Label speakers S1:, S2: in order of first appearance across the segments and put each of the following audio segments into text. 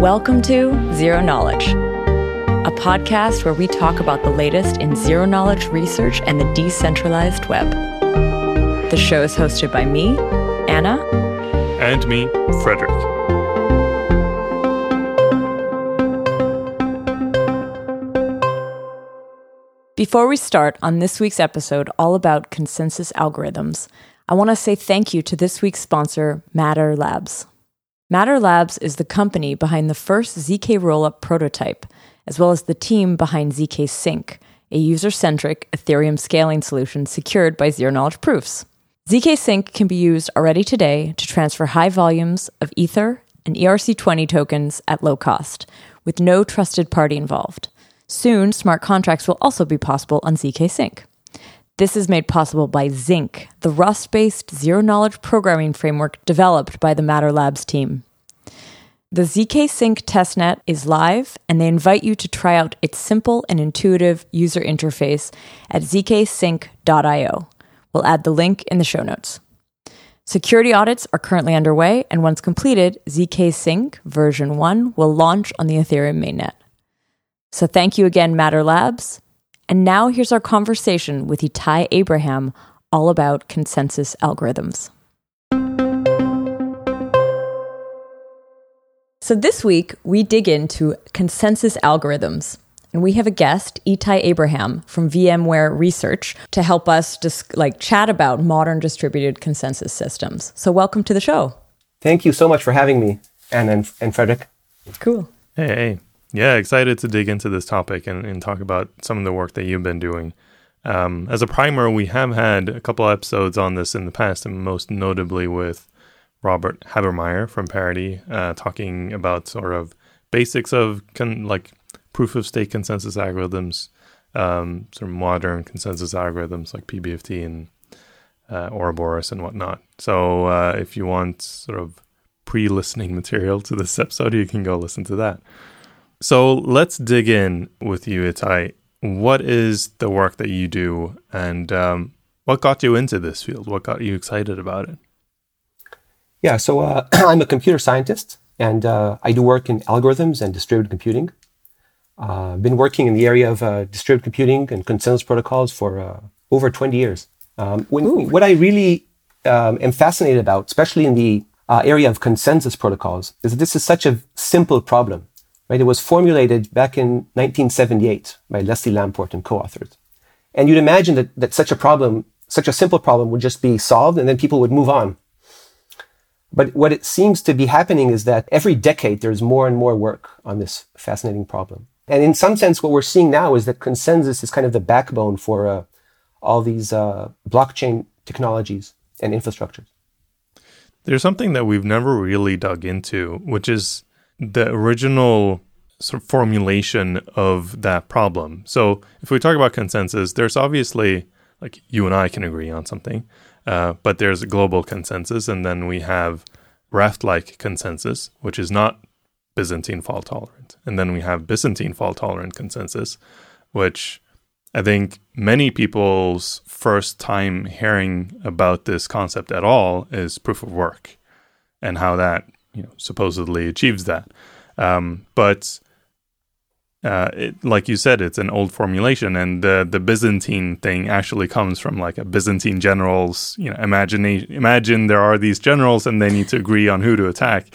S1: Welcome to Zero Knowledge, a podcast where we talk about the latest in zero knowledge research and the decentralized web. The show is hosted by me, Anna,
S2: and me, Fredrik.
S1: Before we start on this week's episode all about consensus algorithms, I want to say thank you to this week's sponsor, Matter Labs. Matter Labs is the company behind the first ZK rollup prototype, as well as the team behind ZK Sync, a user centric Ethereum scaling solution secured by zero knowledge proofs. ZK Sync can be used already today to transfer high volumes of Ether and ERC20 tokens at low cost, with no trusted party involved. Soon, smart contracts will also be possible on ZK Sync. This is made possible by Zinc, the Rust based zero knowledge programming framework developed by the Matter Labs team. The ZK Sync testnet is live, and they invite you to try out its simple and intuitive user interface at zksync.io. We'll add the link in the show notes. Security audits are currently underway, and once completed, ZK Sync version 1 will launch on the Ethereum mainnet. So thank you again, Matter Labs. And now here's our conversation with Itai Abraham all about consensus algorithms. So this week, we dig into consensus algorithms. And we have a guest, Itai Abraham from VMware Research, to help us just like chat about modern distributed consensus systems. So welcome to the show.
S3: Thank you so much for having me, Anna and, and Fredrik.
S1: Cool.
S2: Hey, hey. Yeah, excited to dig into this topic and, and talk about some of the work that you've been doing. Um, as a primer, we have had a couple episodes on this in the past, and most notably with Robert Habermeier from Parity, uh, talking about sort of basics of con- like proof of stake consensus algorithms, um, sort of modern consensus algorithms like PBFT and uh, Ouroboros and whatnot. So uh, if you want sort of pre-listening material to this episode, you can go listen to that. So let's dig in with you, Itai. What is the work that you do, and um, what got you into this field? What got you excited about it?
S3: Yeah, so uh, I'm a computer scientist, and uh, I do work in algorithms and distributed computing. Uh, I've been working in the area of uh, distributed computing and consensus protocols for uh, over 20 years. Um, when, what I really um, am fascinated about, especially in the uh, area of consensus protocols, is that this is such a simple problem. Right? It was formulated back in 1978 by Leslie Lamport and co-authors. And you'd imagine that, that such a problem, such a simple problem would just be solved and then people would move on. But what it seems to be happening is that every decade there's more and more work on this fascinating problem. And in some sense, what we're seeing now is that consensus is kind of the backbone for uh, all these uh, blockchain technologies and infrastructures.
S2: There's something that we've never really dug into, which is the original sort of formulation of that problem. So if we talk about consensus, there's obviously like you and I can agree on something, uh, but there's global consensus, and then we have raft-like consensus, which is not Byzantine fault tolerant, and then we have Byzantine fault tolerant consensus, which I think many people's first time hearing about this concept at all is proof of work and how that you know supposedly achieves that. Um, but uh, it, like you said, it's an old formulation, and the the Byzantine thing actually comes from like a Byzantine generals. You know, imagine imagine there are these generals, and they need to agree on who to attack.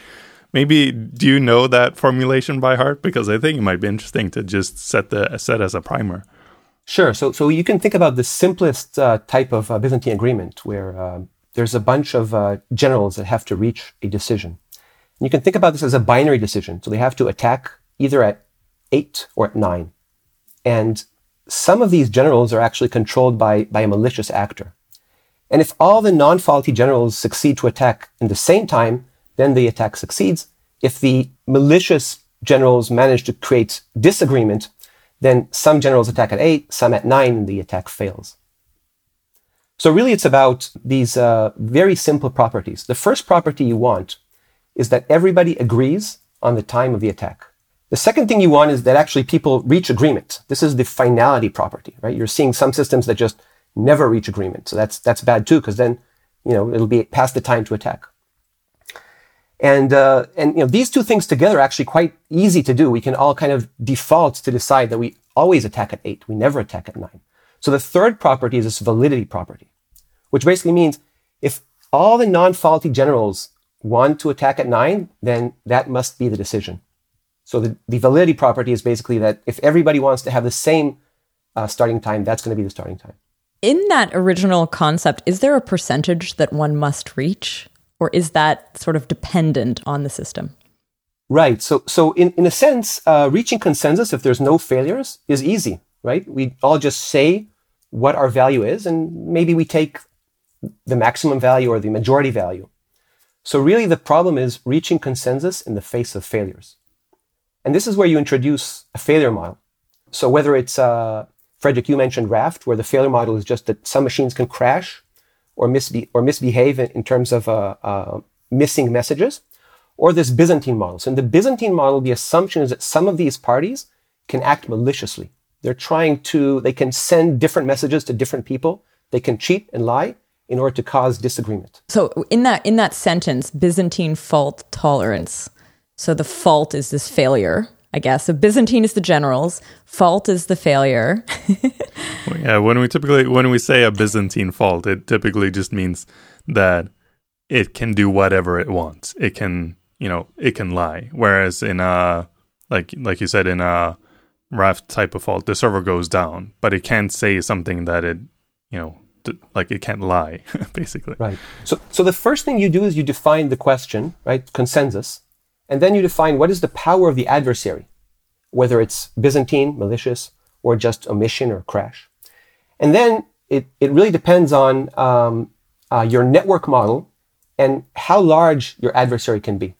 S2: Maybe do you know that formulation by heart? Because I think it might be interesting to just set the set as a primer.
S3: Sure. So so you can think about the simplest uh, type of uh, Byzantine agreement, where uh, there's a bunch of uh, generals that have to reach a decision. And you can think about this as a binary decision. So they have to attack either at eight or at nine. And some of these generals are actually controlled by, by a malicious actor. And if all the non-faulty generals succeed to attack in the same time, then the attack succeeds. If the malicious generals manage to create disagreement, then some generals attack at eight, some at nine, and the attack fails. So really it's about these uh, very simple properties. The first property you want is that everybody agrees on the time of the attack. The second thing you want is that actually people reach agreement. This is the finality property, right? You're seeing some systems that just never reach agreement. So that's, that's bad too, because then, you know, it'll be past the time to attack. And, uh, and you know, these two things together are actually quite easy to do. We can all kind of default to decide that we always attack at eight. We never attack at nine. So the third property is this validity property, which basically means if all the non-faulty generals want to attack at nine, then that must be the decision. So the, the validity property is basically that if everybody wants to have the same uh, starting time, that's going to be the starting time.
S1: In that original concept, is there a percentage that one must reach? Or is that sort of dependent on the system?
S3: Right. So, so in, in a sense, uh, reaching consensus, if there's no failures, is easy, right? We all just say what our value is, and maybe we take the maximum value or the majority value. So, really, the problem is reaching consensus in the face of failures. And this is where you introduce a failure model. So, whether it's, uh, Fredrik, you mentioned Raft, where the failure model is just that some machines can crash or, misbe- or misbehave in, in terms of uh, uh, missing messages, or this Byzantine model. So, in the Byzantine model, the assumption is that some of these parties can act maliciously. They're trying to, they can send different messages to different people. They can cheat and lie in order to cause disagreement.
S1: So in that in that sentence, Byzantine fault tolerance. So the fault is this failure, I guess. So Byzantine is the generals, fault is the failure.
S2: yeah, when we typically when we say a Byzantine fault, it typically just means that it can do whatever it wants. It can, you know, it can lie. Whereas in a like like you said in a Raft type of fault, the server goes down, but it can't say something that it, you know, like it can't lie, basically.
S3: Right. So, so the first thing you do is you define the question, right? Consensus. And then you define what is the power of the adversary, whether it's Byzantine, malicious, or just omission or crash. And then it, it really depends on um, uh, your network model and how large your adversary can be,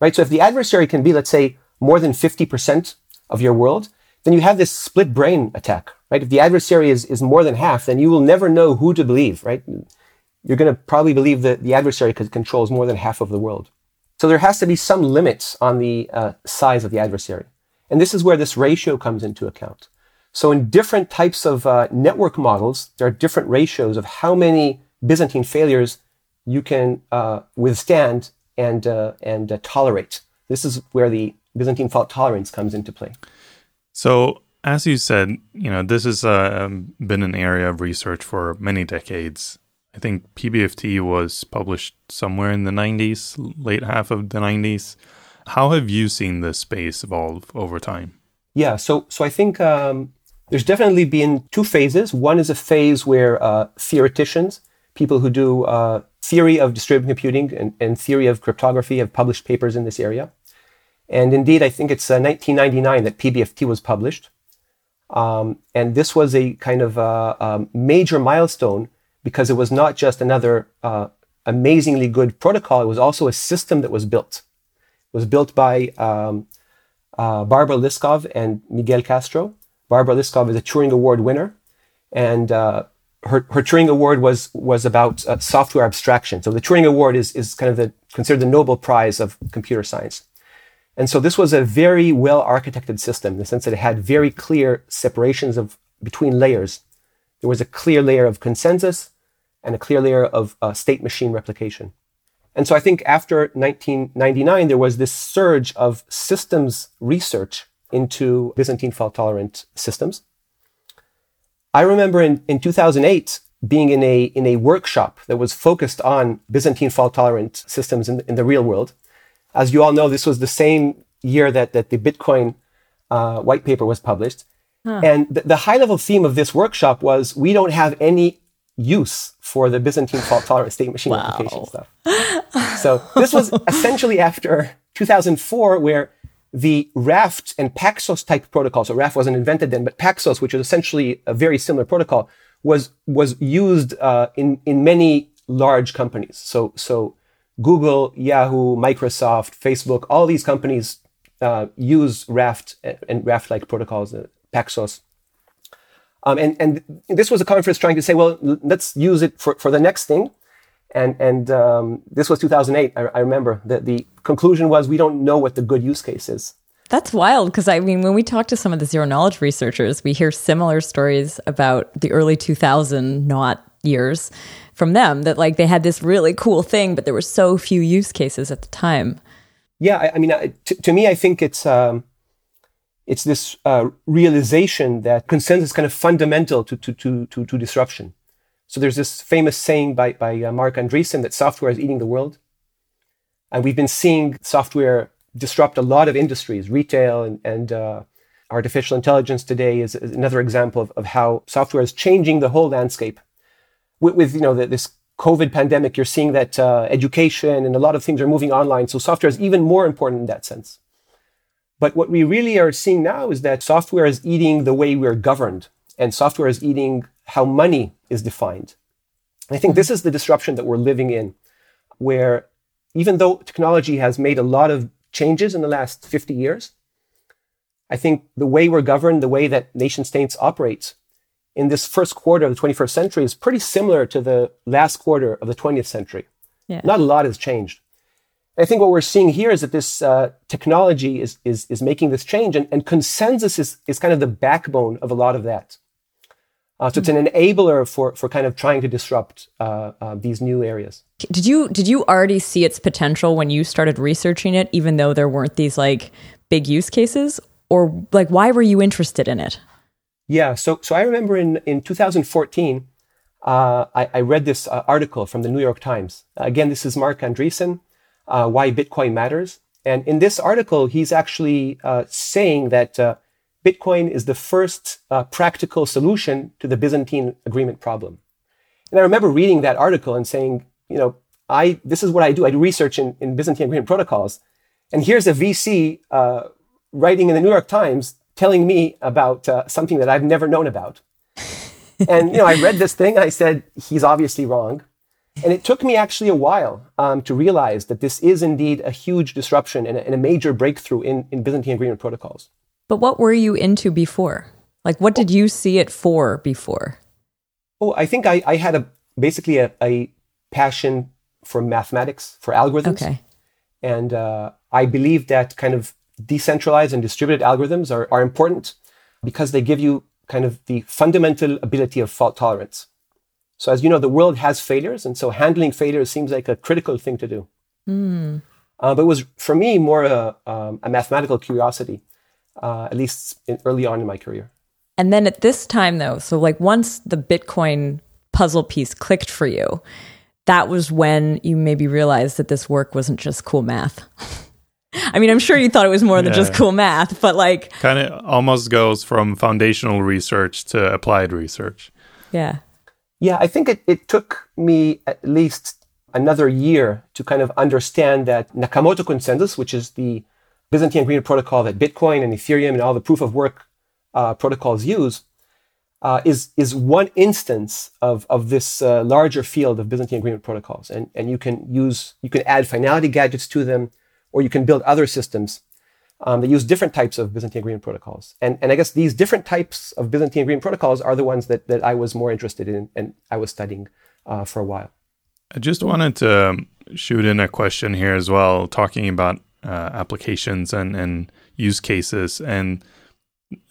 S3: right? So if the adversary can be, let's say, more than 50% of your world, then you have this split brain attack, right? If the adversary is, is more than half, then you will never know who to believe, right? You're going to probably believe that the adversary controls more than half of the world. So there has to be some limits on the uh, size of the adversary. And this is where this ratio comes into account. So in different types of uh, network models, there are different ratios of how many Byzantine failures you can uh, withstand and, uh, and uh, tolerate. This is where the Byzantine fault tolerance comes into play.
S2: So, as you said, you know, this has uh, been an area of research for many decades. I think PBFT was published somewhere in the 90s, late half of the 90s. How have you seen this space evolve over time?
S3: Yeah, so so I think um, there's definitely been two phases. One is a phase where uh, theoreticians, people who do uh, theory of distributed computing and, and theory of cryptography, have published papers in this area. And indeed, I think it's uh, 1999 that PBFT was published. Um, and this was a kind of uh, um, major milestone because it was not just another uh, amazingly good protocol, it was also a system that was built. It was built by um, uh, Barbara Liskov and Miguel Castro. Barbara Liskov is a Turing Award winner, and uh, her, her Turing Award was was about uh, software abstraction. So the Turing Award is is kind of the considered the Nobel Prize of computer science. And so this was a very well architected system in the sense that it had very clear separations of between layers. There was a clear layer of consensus and a clear layer of uh, state machine replication. And so I think after 1999, there was this surge of systems research into Byzantine fault tolerant systems. I remember in, in 2008 being in a, in a workshop that was focused on Byzantine fault tolerant systems in, in the real world. As you all know, this was the same year that, that the Bitcoin uh, white paper was published. Huh. And the, the high level theme of this workshop was we don't have any use for the Byzantine fault tolerant state machine wow. application stuff. so this was essentially after 2004, where the Raft and Paxos type protocol, so Raft wasn't invented then, but Paxos, which is essentially a very similar protocol, was was used uh, in in many large companies. So so Google, Yahoo, Microsoft, Facebook, all these companies uh, use Raft and Raft-like protocols, uh, Paxos. Um, and, and this was a conference trying to say, well, let's use it for, for the next thing. And, and um, this was 2008. I, I remember that the conclusion was we don't know what the good use case is.
S1: That's wild because I mean, when we talk to some of the zero knowledge researchers, we hear similar stories about the early 2000 not years from them that like they had this really cool thing, but there were so few use cases at the time.
S3: Yeah, I, I mean, uh, t- to me, I think it's um, it's this uh, realization that consensus is kind of fundamental to, to, to, to, to disruption. So there's this famous saying by, by uh, Marc Andreessen that software is eating the world. And we've been seeing software disrupt a lot of industries, retail and, and uh, artificial intelligence today is, is another example of, of, how software is changing the whole landscape. With, with you know the, this COVID pandemic, you're seeing that uh, education and a lot of things are moving online. So software is even more important in that sense. But what we really are seeing now is that software is eating the way we're governed, and software is eating how money is defined. And I think this is the disruption that we're living in, where even though technology has made a lot of changes in the last 50 years, I think the way we're governed, the way that nation states operate in this first quarter of the 21st century is pretty similar to the last quarter of the 20th century. Yeah. Not a lot has changed. I think what we're seeing here is that this uh, technology is, is, is making this change, and, and consensus is, is kind of the backbone of a lot of that. Uh, so it's an enabler for, for kind of trying to disrupt uh, uh, these new areas.
S1: Did you did you already see its potential when you started researching it, even though there weren't these like big use cases, or like why were you interested in it?
S3: Yeah, so so I remember in in 2014, uh, I, I, read this uh, article from the New York Times. again, this is Marc Andreessen uh, why Bitcoin matters. And in this article, he's actually uh, saying that uh, Bitcoin is the first uh, practical solution to the Byzantine agreement problem. And I remember reading that article and saying, you know, I this is what I do. I do research in, in Byzantine agreement protocols, and here's a VC uh, writing in the New York Times telling me about uh, something that I've never known about. and you know, I read this thing. I said, he's obviously wrong. And it took me actually a while um, to realize that this is indeed a huge disruption and a, and a, major breakthrough in, in Byzantine agreement protocols.
S1: But what were you into before? Like, what did you see it for before?
S3: Oh, I think I, I had a basically a, a passion for mathematics, for algorithms.
S1: Okay.
S3: And uh, I believe that kind of decentralized and distributed algorithms are, are important because they give you kind of the fundamental ability of fault tolerance. So, as you know, the world has failures, and so handling failures seems like a critical thing to do. Mm. Uh, but it was for me more a, um, a mathematical curiosity, uh, at least in, early on in my career.
S1: And then at this time, though, so like once the Bitcoin puzzle piece clicked for you, that was when you maybe realized that this work wasn't just cool math. I mean, I'm sure you thought it was more yeah. than just cool math, but like.
S2: Kind of almost goes from foundational research to applied research.
S1: Yeah.
S3: Yeah, I think it, it took me at least another year to kind of understand that Nakamoto consensus, which is the Byzantine agreement protocol that Bitcoin and Ethereum and all the proof of work uh, protocols use, uh, is is one instance of of this uh, larger field of Byzantine agreement protocols, and and you can use you can add finality gadgets to them, or you can build other systems um, use different types of Byzantine agreement protocols. And, and I guess these different types of Byzantine agreement protocols are the ones that, that I was more interested in and I was studying uh, for a while.
S2: I just wanted to shoot in a question here as well, talking about uh, applications and, and use cases. And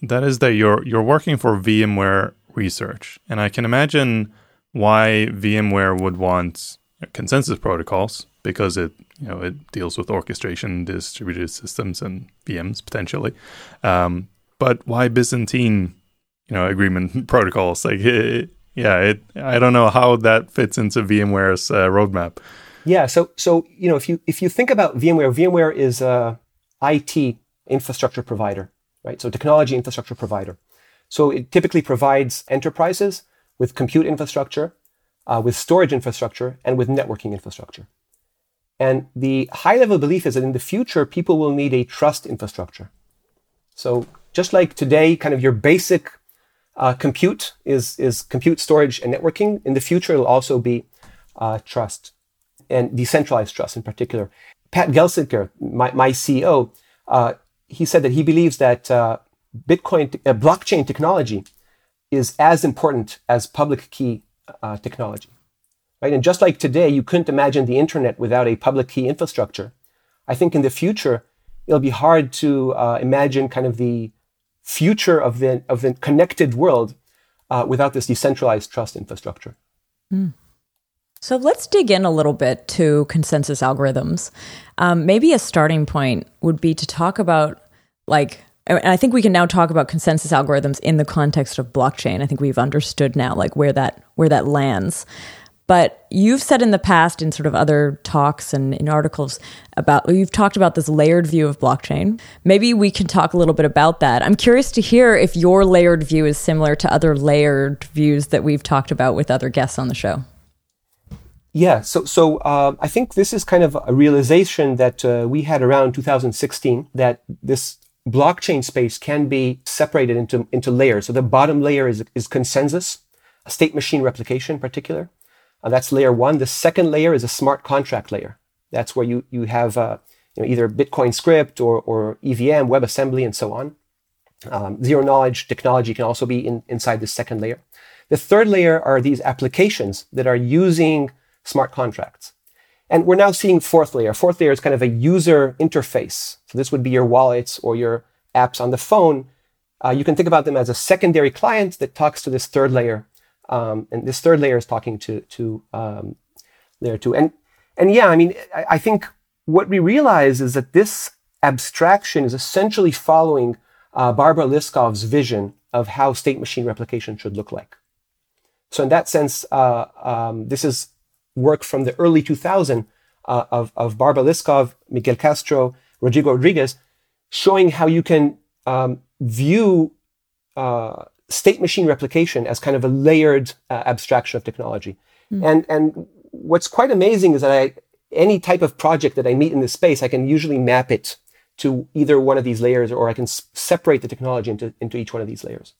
S2: that is that you're, you're working for VMware Research. And I can imagine why VMware would want consensus protocols because it you know it deals with orchestration, distributed systems, and VMs potentially. Um, but why Byzantine, you know, agreement protocols? Like, it, yeah, it, I don't know how that fits into VMware's uh, roadmap.
S3: Yeah, so so you know, if you if you think about VMware, VMware is a IT infrastructure provider, right? So technology infrastructure provider. So it typically provides enterprises with compute infrastructure, uh, with storage infrastructure, and with networking infrastructure. And the high level belief is that in the future, people will need a trust infrastructure. So just like today, kind of your basic uh, compute is, is compute storage and networking. In the future, it'll also be uh, trust and decentralized trust in particular. Pat Gelsinger, my, my CEO, uh, he said that he believes that uh, Bitcoin, uh, blockchain technology is as important as public key uh, technology right? And just like today, you couldn't imagine the internet without a public key infrastructure. I think in the future, it'll be hard to uh, imagine kind of the future of the of the connected world uh, without this decentralized trust infrastructure.
S1: Mm. So let's dig in a little bit to consensus algorithms. Um, maybe a starting point would be to talk about, like, and I think we can now talk about consensus algorithms in the context of blockchain. I think we've understood now, like, where that where that lands. But you've said in the past, in sort of other talks and in articles about, you've talked about this layered view of blockchain. Maybe we can talk a little bit about that. I'm curious to hear if your layered view is similar to other layered views that we've talked about with other guests on the show.
S3: Yeah, so so uh, I think this is kind of a realization that uh, we had around 2016 that this blockchain space can be separated into into layers. So the bottom layer is is consensus, a state machine replication in particular. Uh, that's layer one. The second layer is a smart contract layer. That's where you you have uh, you know, either Bitcoin script or or EVM, WebAssembly, and so on. Um, zero knowledge technology can also be in, inside the second layer. The third layer are these applications that are using smart contracts. And we're now seeing fourth layer. Fourth layer is kind of a user interface. So this would be your wallets or your apps on the phone. Uh, you can think about them as a secondary client that talks to this third layer. Um, and this third layer is talking to, to um, layer two. And, and yeah, I mean, I, I think what we realize is that this abstraction is essentially following uh, Barbara Liskov's vision of how state machine replication should look like. So in that sense, uh, um, this is work from the early 2000 uh, of, of Barbara Liskov, Miguel Castro, Rodrigo Rodrigues, showing how you can um, view uh, state machine replication as kind of a layered uh, abstraction of technology. Mm. And, and what's quite amazing is that I, any type of project that I meet in this space, I can usually map it to either one of these layers or I can s- separate the technology into, into each one of these layers.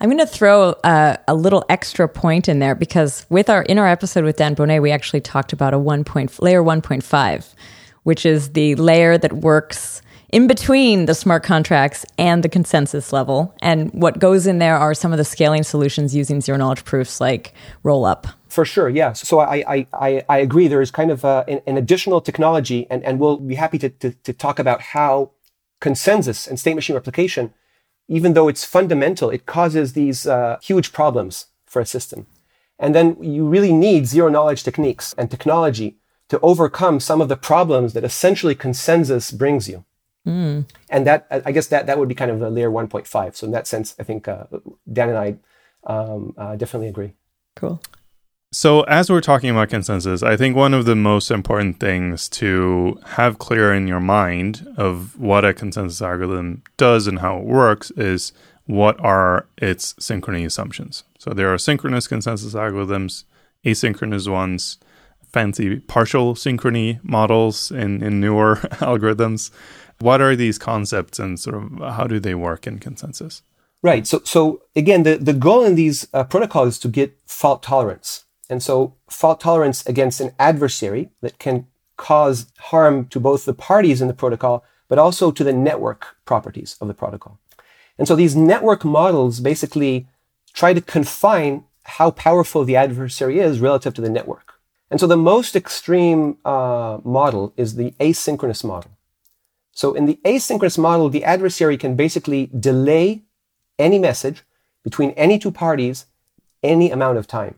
S1: I'm going to throw a, a, little extra point in there because with our in our episode with Dan Boneh, we actually talked about a one point layer 1.5, which is the layer that works in between the smart contracts and the consensus level. And what goes in there are some of the scaling solutions using zero knowledge proofs like Rollup.
S3: For sure, yeah. So I, I, I, agree. There is kind of a, an, an, additional technology, and, and we'll be happy to, to, to talk about how consensus and state machine replication even though it's fundamental, it causes these uh, huge problems for a system. And then you really need zero knowledge techniques and technology to overcome some of the problems that essentially consensus brings you. Mm. And that, I guess that, that would be kind of a layer 1.5. So in that sense, I think uh, Dan and I um, uh, definitely agree.
S1: Cool.
S2: So, as we're talking about consensus, I think one of the most important things to have clear in your mind of what a consensus algorithm does and how it works is what are its synchrony assumptions. So, there are synchronous consensus algorithms, asynchronous ones, fancy partial synchrony models in, in newer algorithms. What are these concepts and sort of how do they work in consensus?
S3: Right. So, so again, the, the goal in these uh, protocols is to get fault tolerance. And so fault tolerance against an adversary that can cause harm to both the parties in the protocol, but also to the network properties of the protocol. And so these network models basically try to confine how powerful the adversary is relative to the network. And so the most extreme uh, model is the asynchronous model. So in the asynchronous model, the adversary can basically delay any message between any two parties any amount of time.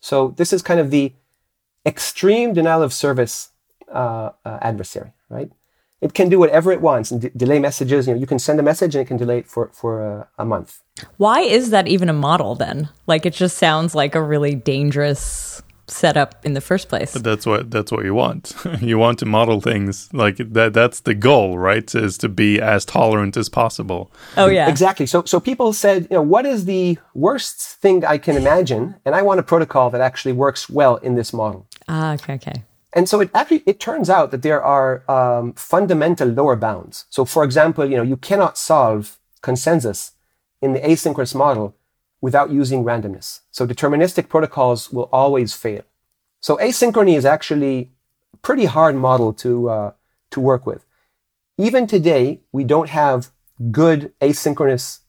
S3: So this is kind of the extreme denial of service uh, uh, adversary, right? It can do whatever it wants and d- delay messages. You know, you can send a message and it can delay it for for uh, a month.
S1: Why is that even a model then? Like it just sounds like a really dangerous set up in the first place.
S2: But that's what that's what you want. you want to model things like that. That's the goal, right? Is to be as tolerant as possible.
S1: Oh yeah,
S3: exactly. So so people said, you know, what is the worst thing I can imagine? And I want a protocol that actually works well in this model.
S1: Ah, okay, okay.
S3: And so it actually it turns out that there are um, fundamental lower bounds. So for example, you know, you cannot solve consensus in the asynchronous model without using randomness. So deterministic protocols will always fail. So asynchrony is actually a pretty hard model to, uh, to work with. Even today, we don't have good asynchronous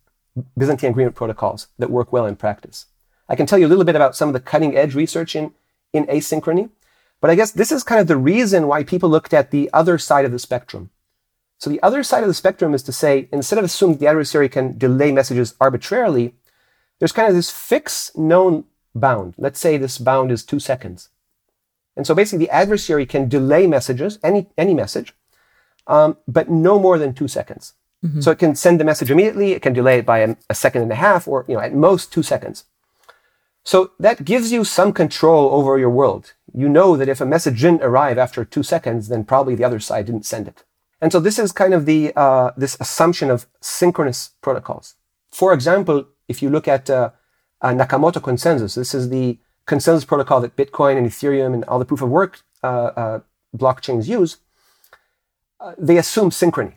S3: Byzantine agreement protocols that work well in practice. I can tell you a little bit about some of the cutting edge research in, in asynchrony, but I guess this is kind of the reason why people looked at the other side of the spectrum. So the other side of the spectrum is to say, instead of assuming the adversary can delay messages arbitrarily, there's kind of this fixed known bound. Let's say this bound is two seconds. And so basically the adversary can delay messages, any, any message, um, but no more than two seconds. Mm-hmm. So it can send the message immediately. It can delay it by a, a, second and a half, or you know, at most two seconds. So that gives you some control over your world. You know that if a message didn't arrive after two seconds, then probably the other side didn't send it. And so this is kind of the uh, this assumption of synchronous protocols. For example, if you look at uh, Nakamoto consensus, this is the consensus protocol that Bitcoin and Ethereum and all the proof of work uh, uh blockchains use. Uh, they assume synchrony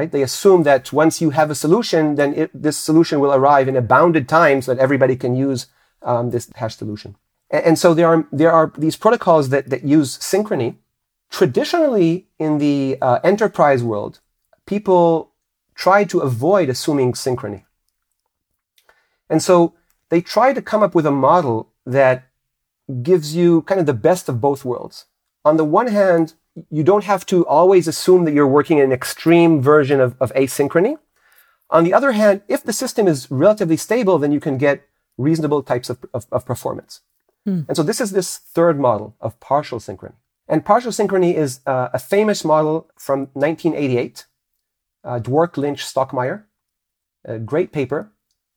S3: right? They assume that once you have a solution, then it, this solution will arrive in a bounded time so that everybody can use um, this hash solution. And, and, so there are there are these protocols that that use synchrony. Traditionally, in the uh, enterprise world, people try to avoid assuming synchrony, and so they try to come up with a model that gives you kind of the best of both worlds. On the one hand, you don't have to always assume that you're working in an extreme version of, of asynchrony. On the other hand, if the system is relatively stable, then you can get reasonable types of, of, of performance. Hmm. And so this is this third model of partial synchrony. And partial synchrony is uh, a famous model from 1988, uh, Dwork, Lynch, Stockmeyer, a great paper,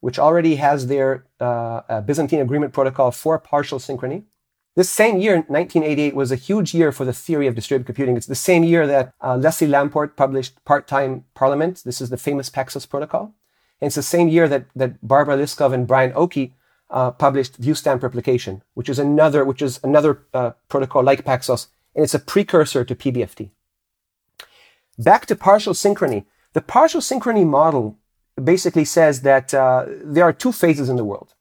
S3: which already has their uh, Byzantine Agreement Protocol for partial synchrony. This same year, 1988, was a huge year for the theory of distributed computing. It's the same year that uh, Leslie Lamport published Part-Time Parliament. This is the famous Paxos protocol. And it's the same year that, that Barbara Liskov and Brian Oki uh, published ViewStamp replication, which is another, which is another uh, protocol like Paxos, and it's a precursor to PBFT. Back to partial synchrony. The partial synchrony model basically says that uh, there are two phases in the world.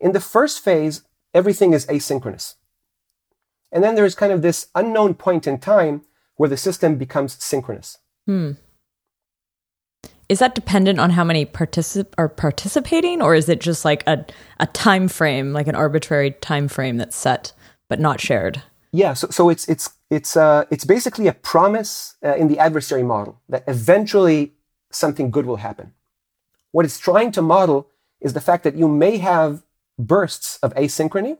S3: In the first phase, everything is asynchronous. And then there's kind of this unknown point in time where the system becomes synchronous.
S1: Hmm. Is that dependent on how many particip- are participating, or is it just like a, a time frame, like an arbitrary time frame that's set but not shared?
S3: Yeah, so, so it's it's it's uh, it's basically a promise uh, in the adversary model that eventually something good will happen. What it's trying to model is the fact that you may have bursts of asynchrony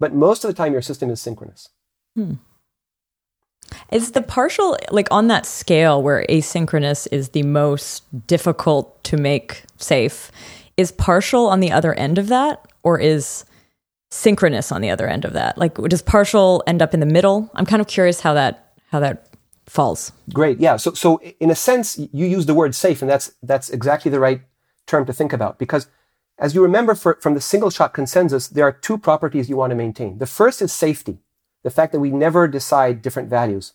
S3: but most of the time your system is synchronous. Hmm.
S1: Is the partial, like on that scale where asynchronous is the most difficult to make safe, is partial on the other end of that? Or is synchronous on the other end of that? Like, does partial end up in the middle? I'm kind of curious how that, how that falls.
S3: Great. Yeah. So, so in a sense, you use the word safe, and that's, that's exactly the right term to think about because as you remember for, from the single shot consensus, there are two properties you want to maintain. The first is safety, the fact that we never decide different values.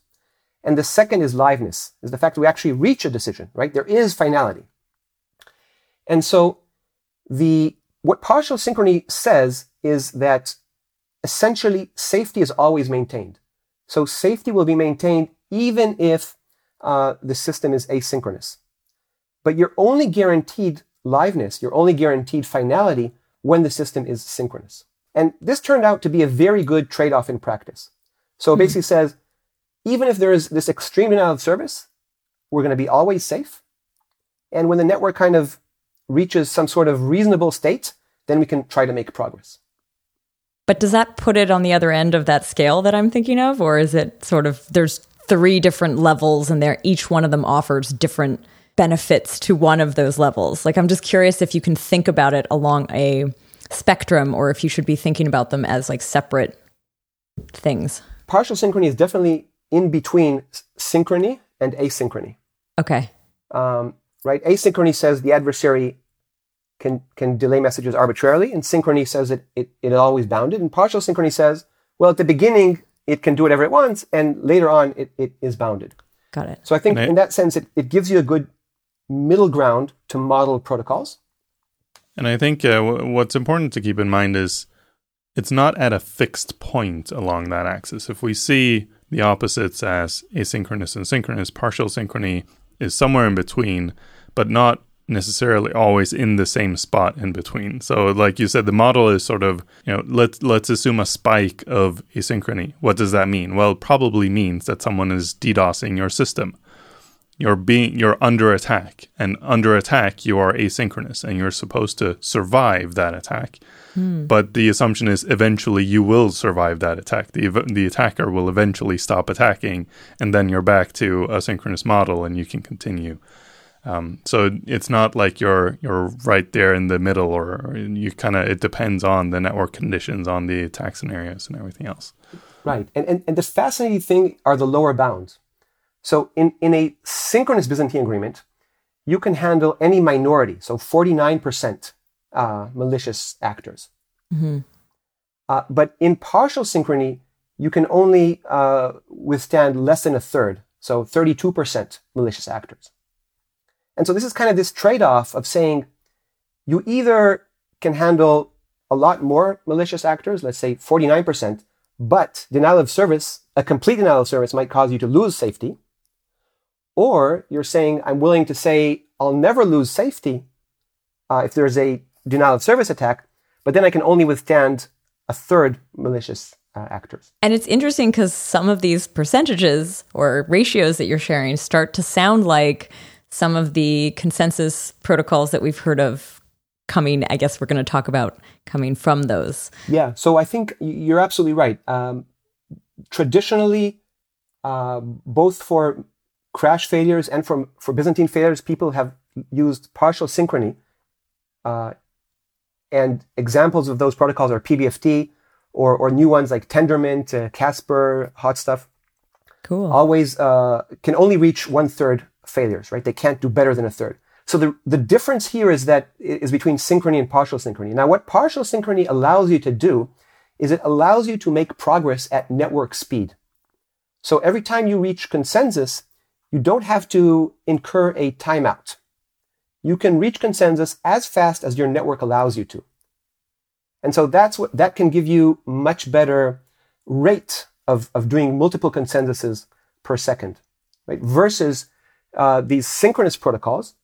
S3: And the second is liveness, is the fact that we actually reach a decision, right? There is finality. And so the, what partial synchrony says is that essentially safety is always maintained. So safety will be maintained even if uh, the system is asynchronous. But you're only guaranteed liveness, you're only guaranteed finality when the system is synchronous. And this turned out to be a very good trade off in practice. So it mm-hmm. basically says, even if there is this extreme denial of service, we're going to be always safe. And when the network kind of reaches some sort of reasonable state, then we can try to make progress.
S1: But does that put it on the other end of that scale that I'm thinking of? Or is it sort of there's three different levels and there each one of them offers different benefits to one of those levels. Like, I'm just curious if you can think about it along a spectrum or if you should be thinking about them as like separate things.
S3: Partial synchrony is definitely in between synchrony and asynchrony.
S1: Okay.
S3: Um, right? Asynchrony says the adversary can, can delay messages arbitrarily, and synchrony says that it, it is always bounded. And partial synchrony says, well, at the beginning, it can do whatever it wants, and later on, it, it is bounded.
S1: Got it.
S3: So I think in that sense, it, it gives you a good middle ground to model protocols.
S2: And I think uh, w- what's important to keep in mind is it's not at a fixed point along that axis. If we see the opposites as asynchronous and synchronous, partial synchrony is somewhere in between, but not necessarily always in the same spot in between. So like you said the model is sort of, you know, let's let's assume a spike of asynchrony. What does that mean? Well, it probably means that someone is DDoSing your system you're being you're under attack and under attack you are asynchronous and you're supposed to survive that attack But the assumption is eventually you will survive that attack. The, the attacker will eventually stop attacking, and then you're back to a synchronous model and you can continue. Um, so it's not like you're you're right there in the middle, or, or you kind of it depends on the network conditions, on the attack scenarios, and everything else.
S3: Right. And, and, and the fascinating thing are the lower bounds. So in, in a synchronous Byzantine agreement, you can handle any minority, so 49% uh, malicious actors. Uh, but in partial synchrony, you can only uh, withstand less than a third, so 32% malicious actors. And so this is kind of this trade off of saying you either can handle a lot more malicious actors, let's say 49%, but denial of service, a complete denial of service might cause you to lose safety. Or you're saying, I'm willing to say I'll never lose safety uh, if there's a denial of service attack, but then I can only withstand a third malicious uh, actors.
S1: And it's interesting because some of these percentages or ratios that you're sharing start to sound like some of the consensus protocols that we've heard of coming. I guess we're going to talk about coming from those.
S3: Yeah, so I think you're absolutely right. Um, traditionally, uh, both for crash failures and for, for Byzantine failures, people have used partial synchrony. Uh, and examples of those protocols are PBFT or, or new ones like Tendermint, uh, Casper, HotStuff.
S1: Cool.
S3: Always uh, can only reach one third failures, right? They can't do better than a third. So the, the difference here is that is between synchrony and partial synchrony. Now, what partial synchrony allows you to do is it allows you to make progress at network speed. So every time you reach consensus, you don't have to incur a timeout. You can reach consensus as fast as your network allows you to. And so that's what, that can give you much better rate of, of doing multiple consensuses per second, right? Versus uh, these synchronous protocols.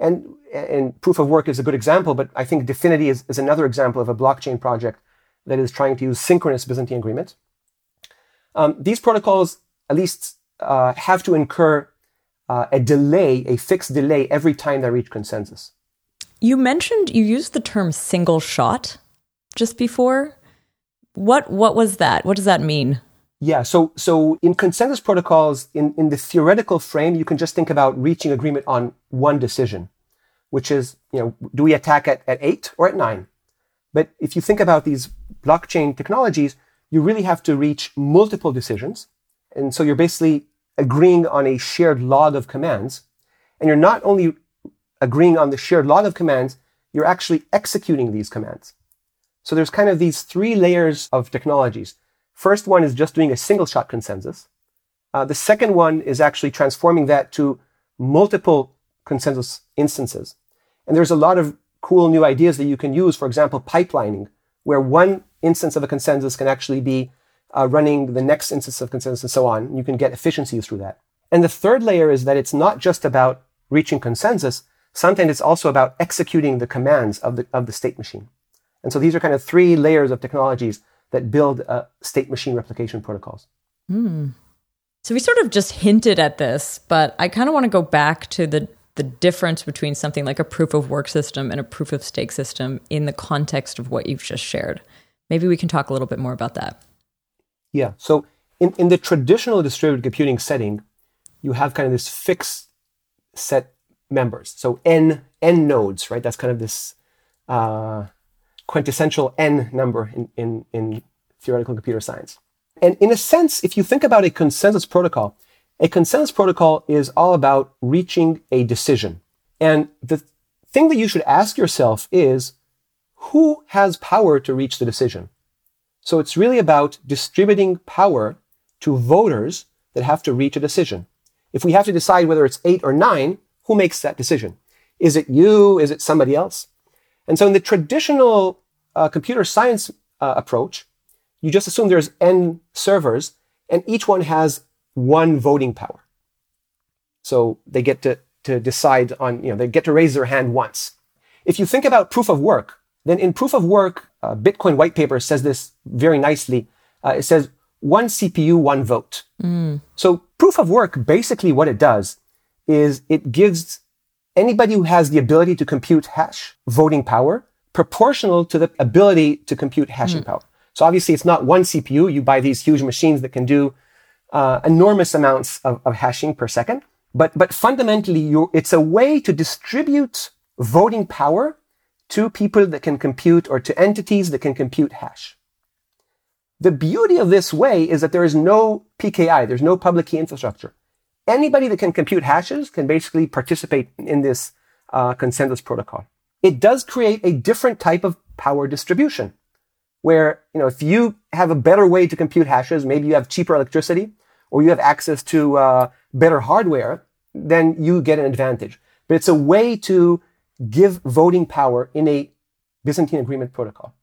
S3: And, and proof of work is a good example, but I think Dfinity is, is another example of a blockchain project that is trying to use synchronous Byzantine agreement. Um, these protocols at least uh, have to incur uh, a delay, a fixed delay every time they reach consensus.
S1: You mentioned you used the term single shot just before. What what was that? What does that mean?
S3: Yeah, so so in consensus protocols, in, in the theoretical frame, you can just think about reaching agreement on one decision, which is, you know, do we attack at, at eight or at nine? But if you think about these blockchain technologies, you really have to reach multiple decisions. And so you're basically agreeing on a shared log of commands. And you're not only agreeing on the shared log of commands, you're actually executing these commands. So there's kind of these three layers of technologies. First one is just doing a single shot consensus. Uh, the second one is actually transforming that to multiple consensus instances. And there's a lot of cool new ideas that you can use. For example, pipelining, where one instance of a consensus can actually be uh, running the next instance of consensus and so on. You can get efficiencies through that. And the third layer is that it's not just about reaching consensus. Sometimes it's also about executing the commands of the, of the state machine. And so these are kind of three layers of technologies that build uh, state machine replication protocols.
S1: So we sort of just hinted at this, but I kind of want to go back to the the difference between something like a proof of work system and a proof of stake system in the context of what you've just shared. Maybe we can talk a little bit more about that.
S3: Yeah. So in, in the traditional distributed computing setting, you have kind of this fixed set members. So n n nodes, right? That's kind of this uh, quintessential n number in, in, in theoretical computer science. And in a sense, if you think about a consensus protocol, a consensus protocol is all about reaching a decision. And the thing that you should ask yourself is who has power to reach the decision? So it's really about distributing power to voters that have to reach a decision. If we have to decide whether it's eight or nine, who makes that decision? Is it you? Is it somebody else? And so in the traditional uh, computer science uh, approach, you just assume there's n servers and each one has one voting power. So they get to, to decide on, you know, they get to raise their hand once. If you think about proof of work, then in proof of work, uh, Bitcoin white paper says this very nicely. Uh, it says one CPU, one vote. So proof of work, basically what it does is it gives anybody who has the ability to compute hash voting power proportional to the ability to compute hashing power. So obviously, it's not one CPU. You buy these huge machines that can do uh, enormous amounts of, of, hashing per second. But but fundamentally, it's a way to distribute voting power to people that can compute or to entities that can compute hash. The beauty of this way is that there is no PKI. There's no public key infrastructure. Anybody that can compute hashes can basically participate in this uh, consensus protocol. It does create a different type of power distribution where, you know, if you have a better way to compute hashes, maybe you have cheaper electricity or you have access to uh, better hardware, then you get an advantage. But it's a way to give voting power in a Byzantine agreement protocol.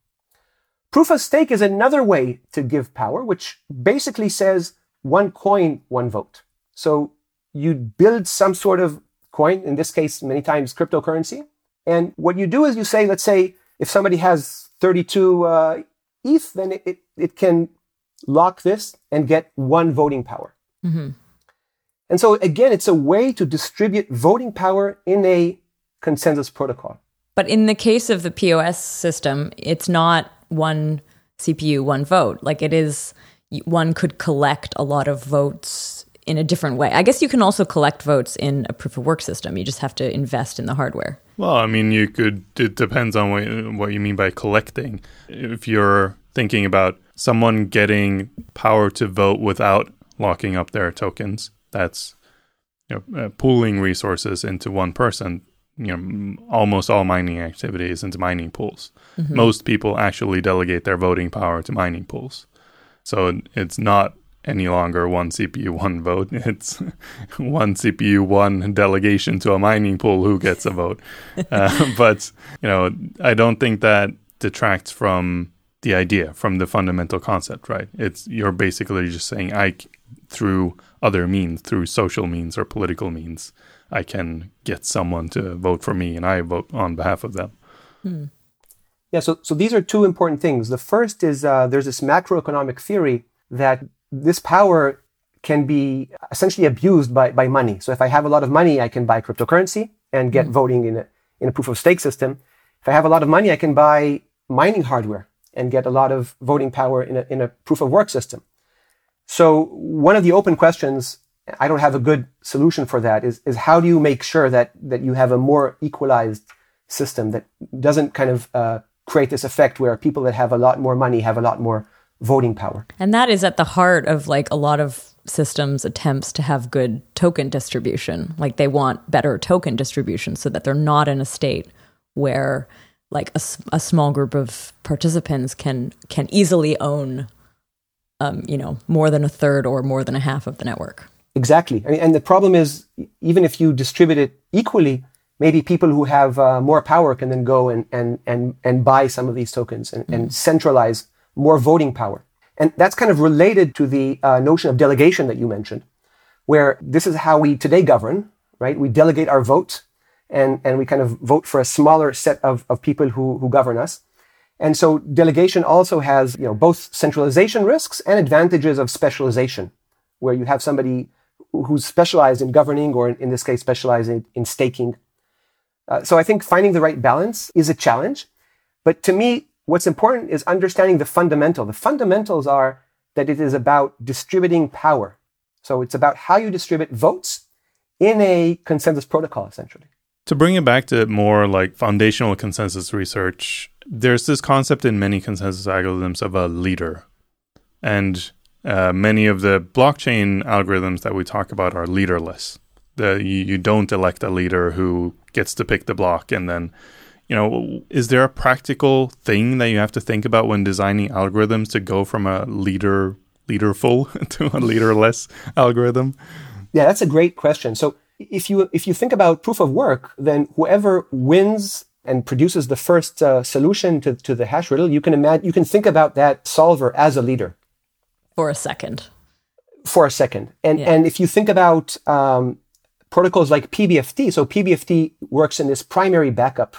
S3: Proof of stake is another way to give power, which basically says one coin, one vote. So you build some sort of coin, in this case, many times cryptocurrency. And what you do is you say, let's say, if somebody has 32 uh, ETH, then it, it, it, can lock this and get one voting power. Mm-hmm. And so again, it's a way to distribute voting power in a consensus protocol.
S1: But in the case of the POS system, it's not one CPU, one vote. Like it is, one could collect a lot of votes in a different way. I guess you can also collect votes in a proof of work system. You just have to invest in the hardware.
S2: Well, I mean, you could. It depends on what what you mean by collecting. If you're thinking about someone getting power to vote without locking up their tokens, that's you know, uh, pooling resources into one person. You know, almost all mining activities into mining pools. Mm-hmm. Most people actually delegate their voting power to mining pools, so it's not any longer one CPU, one vote. It's one CPU, one delegation to a mining pool who gets a vote. Uh, but, you know, I don't think that detracts from the idea, from the fundamental concept, right? It's you're basically just saying I through other means, through social means or political means, I can get someone to vote for me and I vote on behalf of them. Hmm.
S3: Yeah, so, so these are two important things. The first is uh, there's this macroeconomic theory that this power can be essentially abused by, by money. So if I have a lot of money, I can buy cryptocurrency and get mm-hmm. voting in a, in a proof of stake system. If I have a lot of money, I can buy mining hardware and get a lot of voting power in a, in a proof of work system. So one of the open questions, I don't have a good solution for that, is, is how do you make sure that, that you have a more equalized system that doesn't kind of uh, create this effect where people that have a lot more money have a lot more voting power.
S1: And that is at the heart of like a lot of systems attempts to have good token distribution. Like they want better token distribution so that they're not in a state where like a, a small group of participants can can easily own um, you know more than a third or more than a half of the network.
S3: Exactly. I mean, and the problem is even if you distribute it equally, maybe people who have uh, more power can then go and, and, and, and buy some of these tokens and, mm. and centralize more voting power. And that's kind of related to the uh, notion of delegation that you mentioned, where this is how we today govern, right? We delegate our vote and, and we kind of vote for a smaller set of, of people who, who govern us. And so delegation also has, you know, both centralization risks and advantages of specialization, where you have somebody who's specialized in governing or in, in this case, specializing in staking. Uh, so I think finding the right balance is a challenge. But to me, what's important is understanding the fundamental. The fundamentals are that it is about distributing power. So it's about how you distribute votes in a consensus protocol, essentially.
S2: To bring it back to more like foundational consensus research, there's this concept in many consensus algorithms of a leader. And uh, many of the blockchain algorithms that we talk about are leaderless. The, you, you don't elect a leader who gets to pick the block and then you know, is there a practical thing that you have to think about when designing algorithms to go from a leader leaderful to a leaderless algorithm?
S3: Yeah, that's a great question. So if you if you think about proof of work, then whoever wins and produces the first uh, solution to, to the hash riddle, you can imagine you can think about that solver as a leader
S1: for a second.
S3: For a second, and yeah. and if you think about um, protocols like PBFT, so PBFT works in this primary backup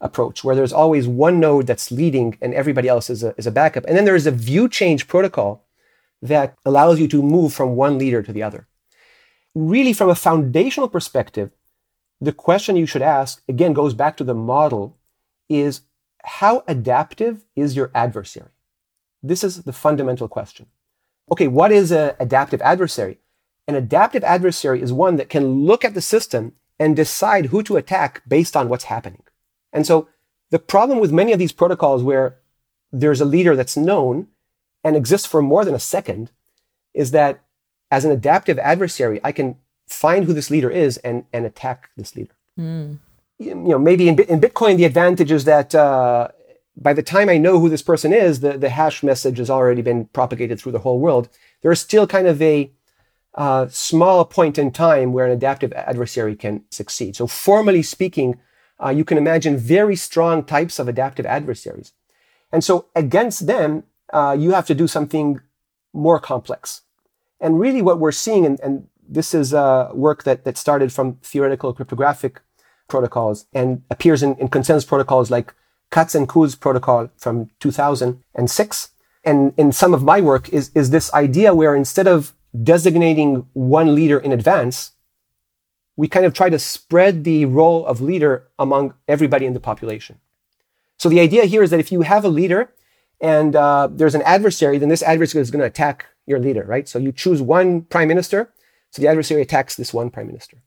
S3: approach where there's always one node that's leading and everybody else is a, is a backup. And then there is a view change protocol that allows you to move from one leader to the other. Really, from a foundational perspective, the question you should ask, again, goes back to the model is how adaptive is your adversary? This is the fundamental question. Okay, what is an adaptive adversary? An adaptive adversary is one that can look at the system and decide who to attack based on what's happening. And so the problem with many of these protocols where there's a leader that's known and exists for more than a second is that as an adaptive adversary, I can find who this leader is and, and attack this leader. Mm. You know, maybe in, in Bitcoin, the advantage is that uh, by the time I know who this person is, the, the hash message has already been propagated through the whole world. There is still kind of a uh, small point in time where an adaptive adversary can succeed. So, formally speaking, uh, you can imagine very strong types of adaptive adversaries. And so, against them, uh, you have to do something more complex. And really, what we're seeing, and, and this is uh, work that, that started from theoretical cryptographic protocols and appears in, in consensus protocols like Katz-and-Koo's protocol from 2006. And in some of my work is, is this idea where instead of designating one leader in advance, we kind of try to spread the role of leader among everybody in the population. So the idea here is that if you have a leader and uh, there's an adversary, then this adversary is going to attack your leader, right? So you choose one prime minister, so the adversary attacks this one prime minister.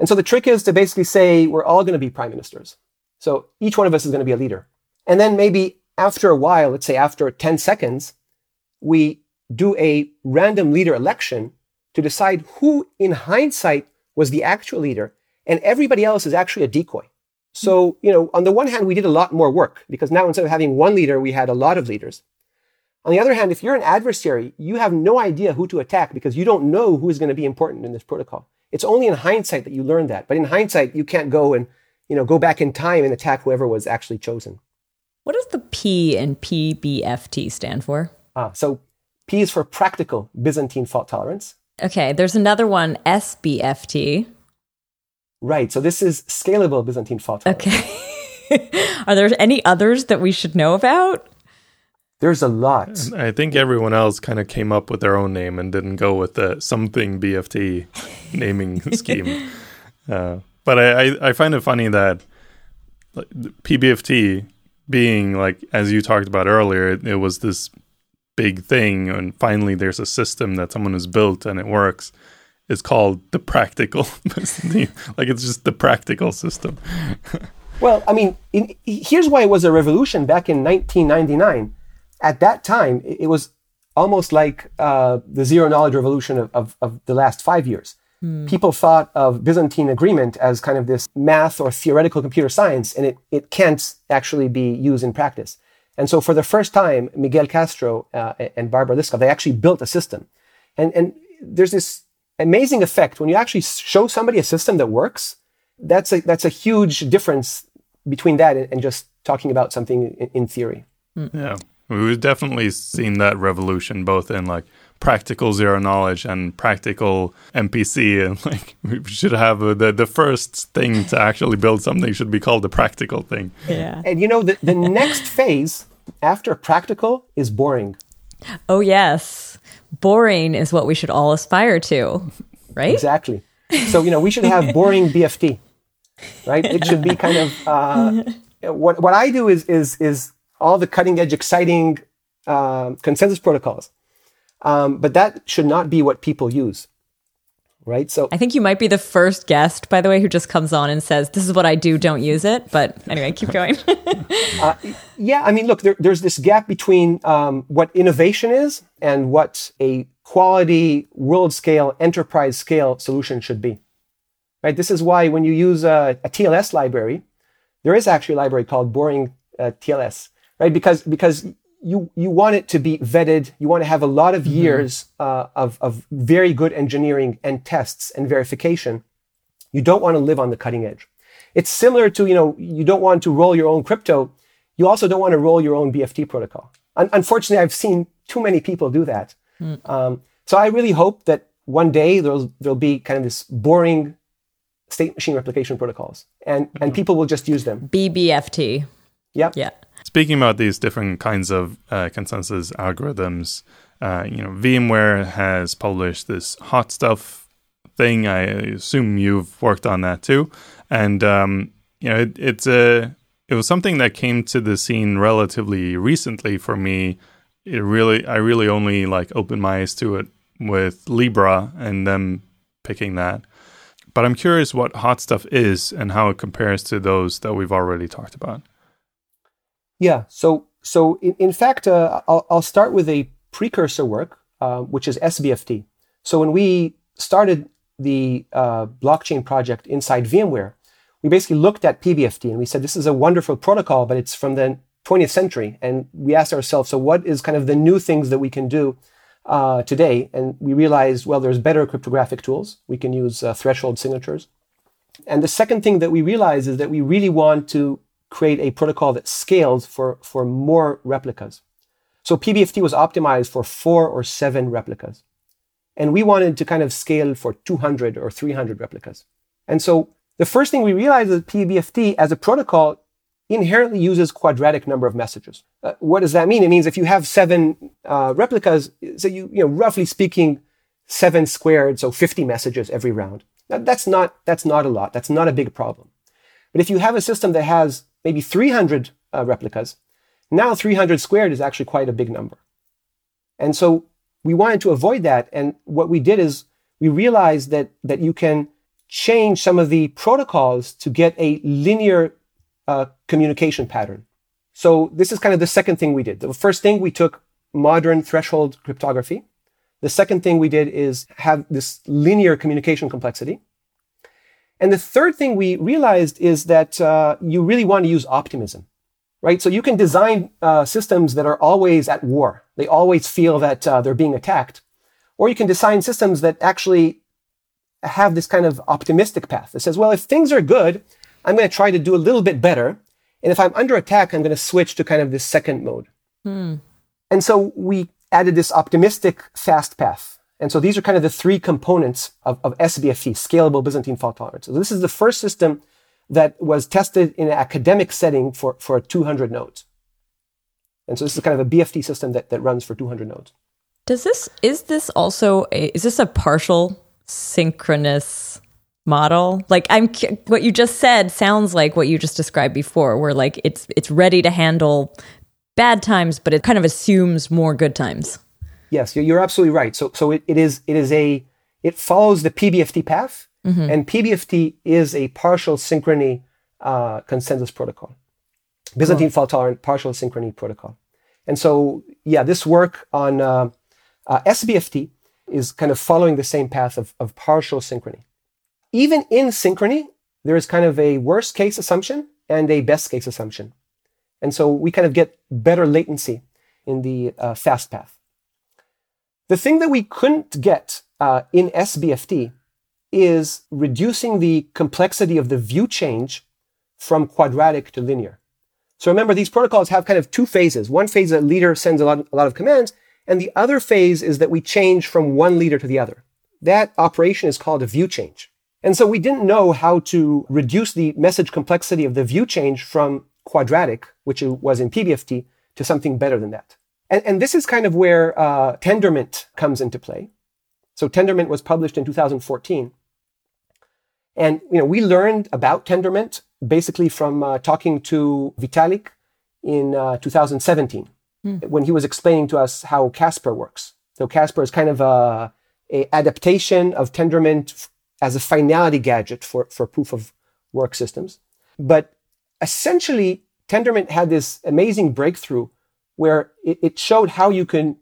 S3: And so the trick is to basically say we're all going to be prime ministers. So each one of us is going to be a leader. And then maybe after a while, let's say after 10 seconds, we do a random leader election to decide who in hindsight was the actual leader and everybody else is actually a decoy. So, you know, on the one hand, we did a lot more work because now instead of having one leader, we had a lot of leaders. On the other hand, if you're an adversary, you have no idea who to attack because you don't know who is going to be important in this protocol. It's only in hindsight that you learn that. But in hindsight, you can't go and you know, go back in time and attack whoever was actually chosen.
S1: What does the P and PBFT stand for?
S3: Ah, so P is for practical Byzantine fault tolerance.
S1: Okay, there's another one, SBFT.
S3: Right, so this is scalable Byzantine fault tolerance.
S1: Okay. Are there any others that we should know about?
S3: There's a lot.
S2: I think everyone else kind of came up with their own name and didn't go with the something BFT naming scheme. Uh, but I, I, find it funny that PBFT being like as you talked about earlier, it, it was this big thing, and finally there's a system that someone has built and it works. It's called the practical, like it's just the practical system.
S3: well, I mean, in, here's why it was a revolution back in 1999. At that time, it was almost like uh, the zero knowledge revolution of, of, of the last five years. Mm. People thought of Byzantine agreement as kind of this math or theoretical computer science, and it, it can't actually be used in practice. And so for the first time, Miguel Castro uh, and Barbara Liskov, they actually built a system. And, and there's this amazing effect when you actually show somebody a system that works. That's a, that's a huge difference between that and, and just talking about something in, in theory.
S2: Yeah. We've definitely seen that revolution both in like practical zero knowledge and practical MPC, and like we should have a, the the first thing to actually build something should be called the practical thing.
S1: Yeah,
S3: and you know the the next phase after practical is boring.
S1: Oh yes, boring is what we should all aspire to, right?
S3: Exactly. So you know we should have boring BFT, right? It should be kind of uh, what what I do is is is all the cutting edge, exciting uh, consensus protocols. Um, but that should not be what people use. Right. So
S1: I think you might be the first guest, by the way, who just comes on and says, This is what I do, don't use it. But anyway, keep going. uh,
S3: yeah. I mean, look, there, there's this gap between um, what innovation is and what a quality world scale, enterprise scale solution should be. Right. This is why when you use a, a TLS library, there is actually a library called Boring uh, TLS, right? Because, because you you want it to be vetted. You want to have a lot of mm-hmm. years uh, of of very good engineering and tests and verification. You don't want to live on the cutting edge. It's similar to you know you don't want to roll your own crypto. You also don't want to roll your own BFT protocol. Un- unfortunately, I've seen too many people do that. Mm. Um, so I really hope that one day there'll there'll be kind of this boring state machine replication protocols, and mm-hmm. and people will just use them.
S1: BBFT.
S3: Yep.
S1: Yeah.
S2: Speaking about these different kinds of uh, consensus algorithms, uh, you know, VMware has published this HotStuff thing. I assume you've worked on that too, and um, you know, it, it's a it was something that came to the scene relatively recently for me. It really, I really only like opened my eyes to it with Libra and them picking that. But I'm curious what HotStuff is and how it compares to those that we've already talked about.
S3: Yeah. So, so in, in fact, uh, I'll, I'll start with a precursor work, uh, which is SBFT. So when we started the uh, blockchain project inside VMware, we basically looked at PBFT and we said, this is a wonderful protocol, but it's from the 20th century. And we asked ourselves, so what is kind of the new things that we can do uh, today? And we realized, well, there's better cryptographic tools. We can use uh, threshold signatures. And the second thing that we realized is that we really want to create a protocol that scales for, for more replicas. So PBFT was optimized for four or seven replicas. And we wanted to kind of scale for 200 or 300 replicas. And so the first thing we realized is PBFT as a protocol inherently uses quadratic number of messages. Uh, what does that mean? It means if you have seven uh, replicas, so you, you know, roughly speaking, seven squared, so 50 messages every round. Now, that's not, that's not a lot. That's not a big problem. But if you have a system that has maybe 300 uh, replicas, now 300 squared is actually quite a big number. And so we wanted to avoid that. And what we did is we realized that, that you can change some of the protocols to get a linear uh, communication pattern. So this is kind of the second thing we did. The first thing we took modern threshold cryptography. The second thing we did is have this linear communication complexity. And the third thing we realized is that uh, you really want to use optimism, right? So you can design uh, systems that are always at war. They always feel that uh, they're being attacked. Or you can design systems that actually have this kind of optimistic path that says, well, if things are good, I'm going to try to do a little bit better. And if I'm under attack, I'm going to switch to kind of this second mode. Hmm. And so we added this optimistic fast path. And so these are kind of the three components of, of SBFT, scalable Byzantine fault tolerance. So this is the first system that was tested in an academic setting for, for 200 nodes. And so this is kind of a BFT system that, that runs for 200 nodes.
S1: Does this, is this also, a, is this a partial synchronous model like i'm what you just said sounds like what you just described before where like it's it's ready to handle bad times but it kind of assumes more good times
S3: yes you're absolutely right so so it, it is it is a it follows the pbft path mm-hmm. and pbft is a partial synchrony uh, consensus protocol byzantine cool. fault tolerant partial synchrony protocol and so yeah this work on uh, uh, sbft is kind of following the same path of, of partial synchrony. Even in synchrony, there is kind of a worst case assumption and a best case assumption. And so we kind of get better latency in the uh, fast path. The thing that we couldn't get uh, in SBFT is reducing the complexity of the view change from quadratic to linear. So remember, these protocols have kind of two phases. One phase, a leader sends a lot, a lot of commands, and the other phase is that we change from one leader to the other. That operation is called a view change. And so we didn't know how to reduce the message complexity of the view change from quadratic, which was in PBFT, to something better than that. And, and this is kind of where uh, Tendermint comes into play. So Tendermint was published in 2014. And you know, we learned about Tendermint basically from uh, talking to Vitalik in uh, 2017 mm. when he was explaining to us how Casper works. So Casper is kind of a, a adaptation of Tendermint as a finality gadget for, for proof of work systems. But essentially, Tendermint had this amazing breakthrough where it, it showed how you can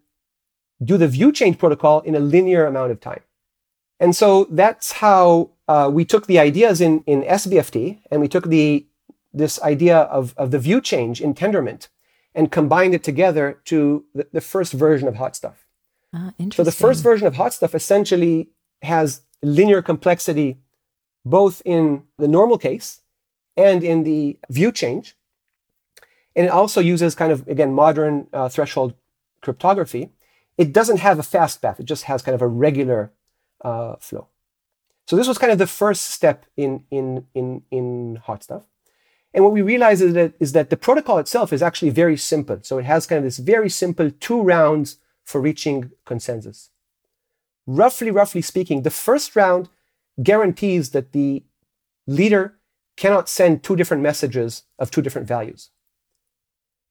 S3: do the view change protocol in a linear amount of time. And so that's how uh, we took the ideas in, in SBFT and we took the this idea of, of the view change in Tendermint and combined it together to the, the first version of HotStuff.
S1: Ah.
S3: So the first version of HotStuff essentially has linear complexity both in the normal case and in the view change. And it also uses kind of, again, modern uh, threshold cryptography. It doesn't have a fast path. It just has kind of a regular uh, flow. So this was kind of the first step in, in, in, in HotStuff. And what we realize is that, is that the protocol itself is actually very simple. So it has kind of this very simple two rounds for reaching consensus. Roughly, roughly speaking, the first round guarantees that the leader cannot send two different messages of two different values.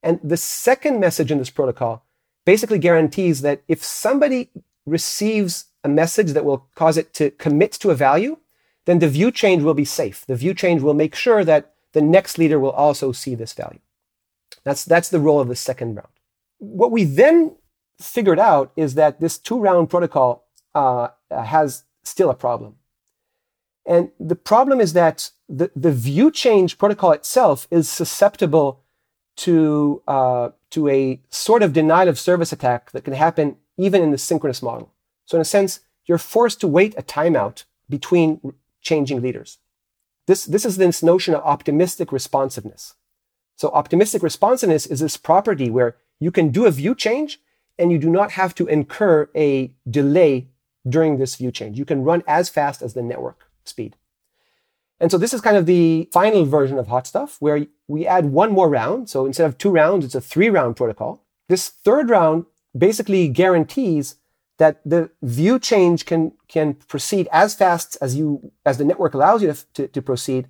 S3: And the second message in this protocol basically guarantees that if somebody receives a message that will cause it to commit to a value, then the view change will be safe. The view change will make sure that the next leader will also see this value. That's, that's the role of the second round. What we then figured out is that this two round protocol uh, has still a problem. And the problem is that the, the view change protocol itself is susceptible to, uh, to a sort of denial of service attack that can happen even in the synchronous model. So in a sense, you're forced to wait a timeout between changing leaders. This, this is this notion of optimistic responsiveness. So optimistic responsiveness is this property where you can do a view change and you do not have to incur a delay during this view change. You can run as fast as the network speed. And so this is kind of the final version of HotStuff where we add one more round. So instead of two rounds, it's a three round protocol. This third round basically guarantees that the view change can, can proceed as fast as you, as the network allows you to, to, to proceed.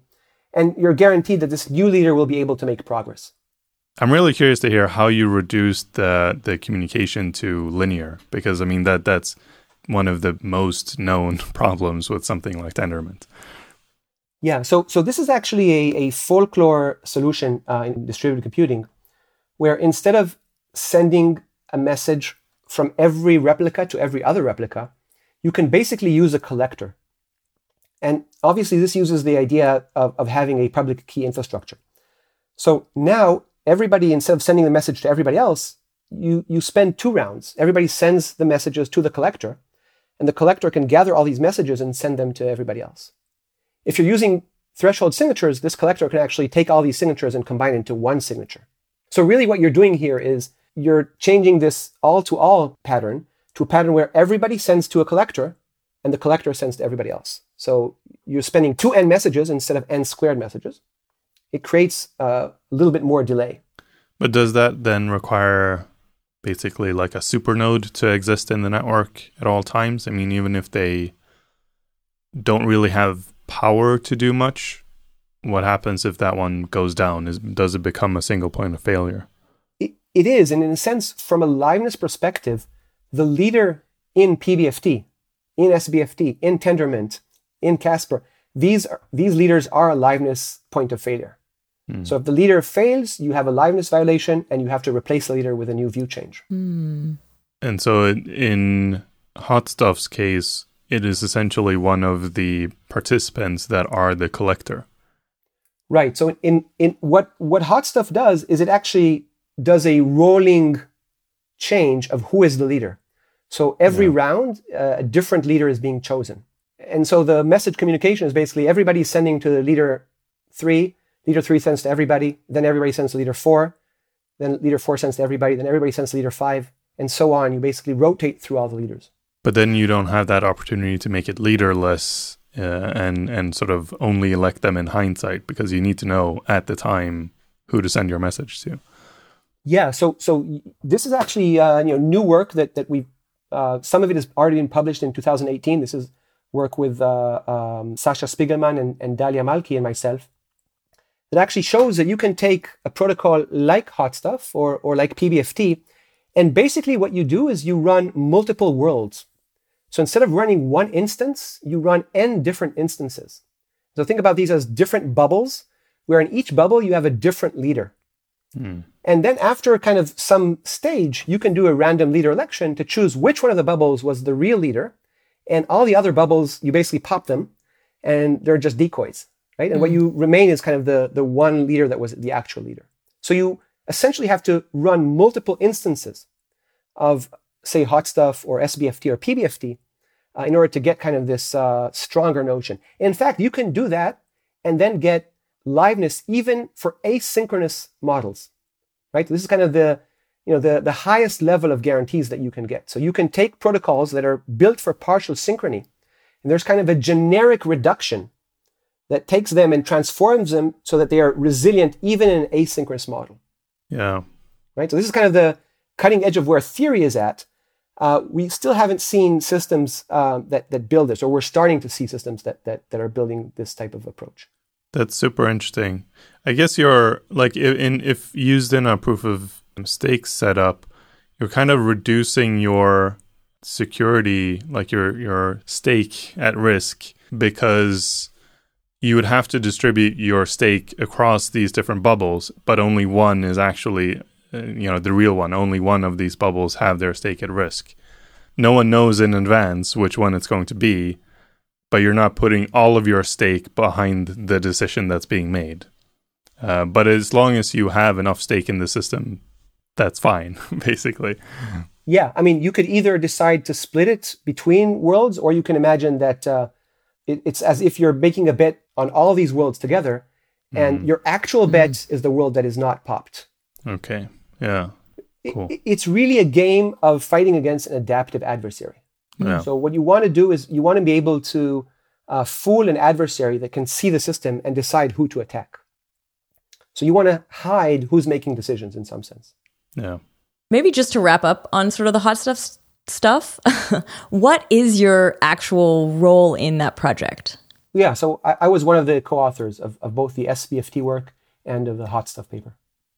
S3: And you're guaranteed that this new leader will be able to make progress.
S2: I'm really curious to hear how you reduced the the communication to linear because I mean that that's one of the most known problems with something like Tendermint.
S3: Yeah, so so this is actually a, a folklore solution uh, in distributed computing, where instead of sending a message from every replica to every other replica, you can basically use a collector. And obviously, this uses the idea of, of having a public key infrastructure. So now everybody, instead of sending the message to everybody else, you, you spend two rounds. Everybody sends the messages to the collector, and the collector can gather all these messages and send them to everybody else. If you're using threshold signatures, this collector can actually take all these signatures and combine into one signature. So really what you're doing here is you're changing this all to all pattern to a pattern where everybody sends to a collector and the collector sends to everybody else. So you're spending two n messages instead of n squared messages. It creates a little bit more delay.
S2: But does that then require basically like a supernode to exist in the network at all times? I mean, even if they don't really have power to do much, what happens if that one goes down? Is, does it become a single point of failure?
S3: It, it is. And in a sense, from a liveness perspective, the leader in PBFT, in SBFT, in Tendermint, in Casper, these, are, these leaders are a liveness point of failure. Hmm. So if the leader fails, you have a liveness violation and you have to replace the leader with a new view change.
S1: Mm.
S2: And so in HotStuff's case, it is essentially one of the participants that are the collector.
S3: Right. So in, in what, what HotStuff does is it actually does a rolling change of who is the leader. So every yeah. round, uh, a different leader is being chosen. And so the message communication is basically everybody sending to the leader three, leader three sends to everybody, then everybody sends to leader four, then leader four sends to everybody, then everybody sends to leader five, and so on. You basically rotate through all the leaders.
S2: But then you don't have that opportunity to make it leaderless uh, and and sort of only elect them in hindsight because you need to know at the time who to send your message to.
S3: Yeah, so so this is actually uh, you know new work that that we uh, some of it has already been published in 2018. This is work with uh, um, Sasha Spiegelman and, and Dahlia Malkhi and myself that actually shows that you can take a protocol like HotStuff or, or like PBFT, and basically what you do is you run multiple worlds. So instead of running one instance, you run n different instances. So think about these as different bubbles, where in each bubble you have a different leader. Hmm. And then after kind of some stage, you can do a random leader election to choose which one of the bubbles was the real leader. And all the other bubbles, you basically pop them and they're just decoys right? And mm what you remain is kind of the, the one leader that was the actual leader. So you essentially have to run multiple instances of, say, HotStuff or SBFT or PBFT uh, in order to get kind of this uh, stronger notion. In fact, you can do that and then get liveness even for asynchronous models, right? This is kind of the you know the, the highest level of guarantees that you can get. So you can take protocols that are built for partial synchrony, and there's kind of a generic reduction that takes them and transforms them so that they are resilient even in an asynchronous model.
S2: Yeah.
S3: Right. So this is kind of the cutting edge of where theory is at. Uh, we still haven't seen systems uh, that that build this, or we're starting to see systems that that that are building this type of approach.
S2: That's super interesting. I guess you're like in if used in a proof of stake setup, you're kind of reducing your security, like your your stake at risk because you would have to distribute your stake across these different bubbles, but only one is actually uh, you know the real one. Only one of these bubbles have their stake at risk. No one knows in advance which one it's going to be, but you're not putting all of your stake behind the decision that's being made. Uh, but as long as you have enough stake in the system, that's fine, basically.
S3: Yeah, I mean, you could either decide to split it between worlds, or you can imagine that uh, it, it's as if you're making a bet on all these worlds together, and mm. your actual bet mm. is the world that is not popped.
S2: Okay. Yeah.
S3: Cool. It, it's really a game of fighting against an adaptive adversary. Yeah. So what you want to do is you want to be able to uh, fool an adversary that can see the system and decide who to attack. So you want to hide who's making decisions in some sense.
S2: Yeah.
S1: Maybe just to wrap up on sort of the HotStuff stuff, what is your actual role in that project?
S3: Yeah, so I, I was one of the co-authors of, of both the SBFT work and of the HotStuff paper.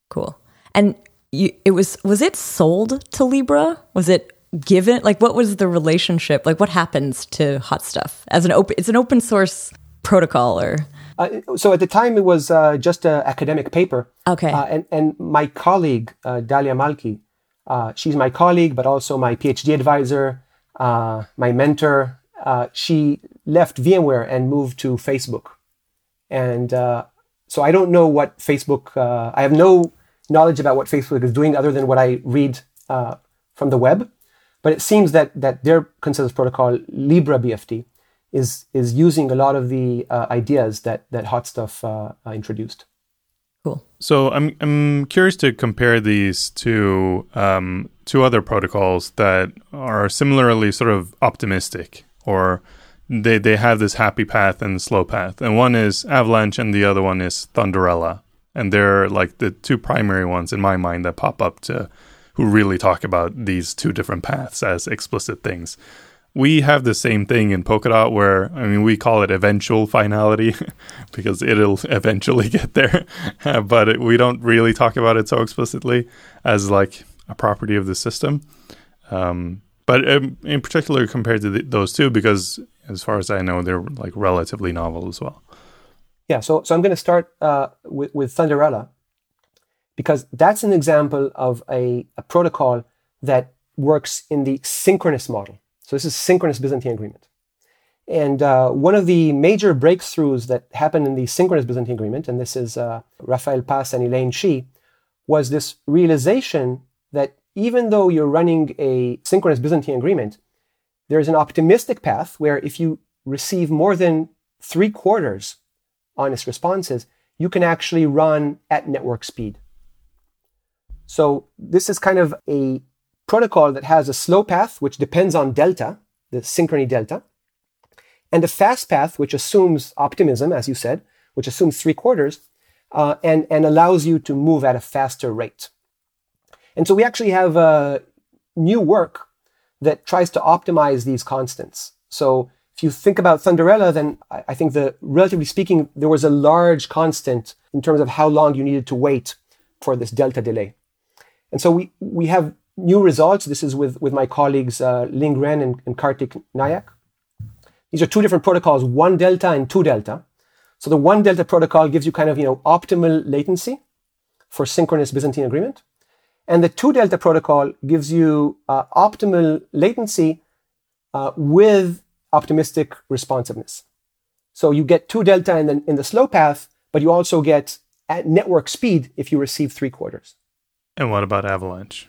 S1: Cool. And you, it was was it sold to Libra? Was it given like what was the relationship? Like what happens to HotStuff as an open it's an open source protocol or
S3: uh, so at the time it was uh, just an academic paper.
S1: Okay.
S3: Uh, and, and my colleague, uh, Dahlia Malkhi, uh, she's my colleague, but also my PhD advisor, uh, my mentor. she left VMware and moved to Facebook. And so I don't know what Facebook, I have no knowledge about what Facebook is doing other than what I read from the web. But it seems that, that their consensus protocol, Libra BFT, is is using a lot of the uh, ideas that that HotStuff uh, uh, introduced.
S1: Cool.
S2: So I'm I'm curious to compare these to um, two other protocols that are similarly sort of optimistic, or they they have this happy path and slow path, and one is Avalanche, and the other one is Thunderella, and they're like the two primary ones in my mind that pop up to who really talk about these two different paths as explicit things we have the same thing in Polkadot where, I mean, we call it eventual finality because it'll eventually get there. but it, we don't really talk about it so explicitly as like a property of the system. Um, but in particular, compared to the, those two, because as far as I know, they're like relatively novel as well.
S3: Yeah, so so I'm going to start uh, with, with Thunderella because that's an example of a, a protocol that works in the synchronous model. So this is synchronous Byzantine agreement. And uh, one of the major breakthroughs that happened in the synchronous Byzantine agreement, and this is uh, Rafael Pass and Elaine Shi, was this realization that even though you're running a synchronous Byzantine agreement, there is an optimistic path where if you receive more than three quarters honest responses, you can actually run at network speed. So this is kind of a protocol that has a slow path, which depends on delta, the synchrony delta, and a fast path, which assumes optimism, as you said, which assumes three quarters, uh, and, and allows you to move at a faster rate. And so we actually have a new work that tries to optimize these constants. So if you think about Thunderella, then I think the relatively speaking, there was a large constant in terms of how long you needed to wait for this delta delay. And so we, we have new results. This is with, with my colleagues uh, Ling Ren and, and Kartik Nayak. These are two different protocols, one delta and two delta. So the one delta protocol gives you kind of, you know, optimal latency for synchronous Byzantine agreement. And the two delta protocol gives you uh, optimal latency uh, with optimistic responsiveness. So you get two delta in the, in the slow path, but you also get at network speed if you receive three quarters.
S2: And what about Avalanche?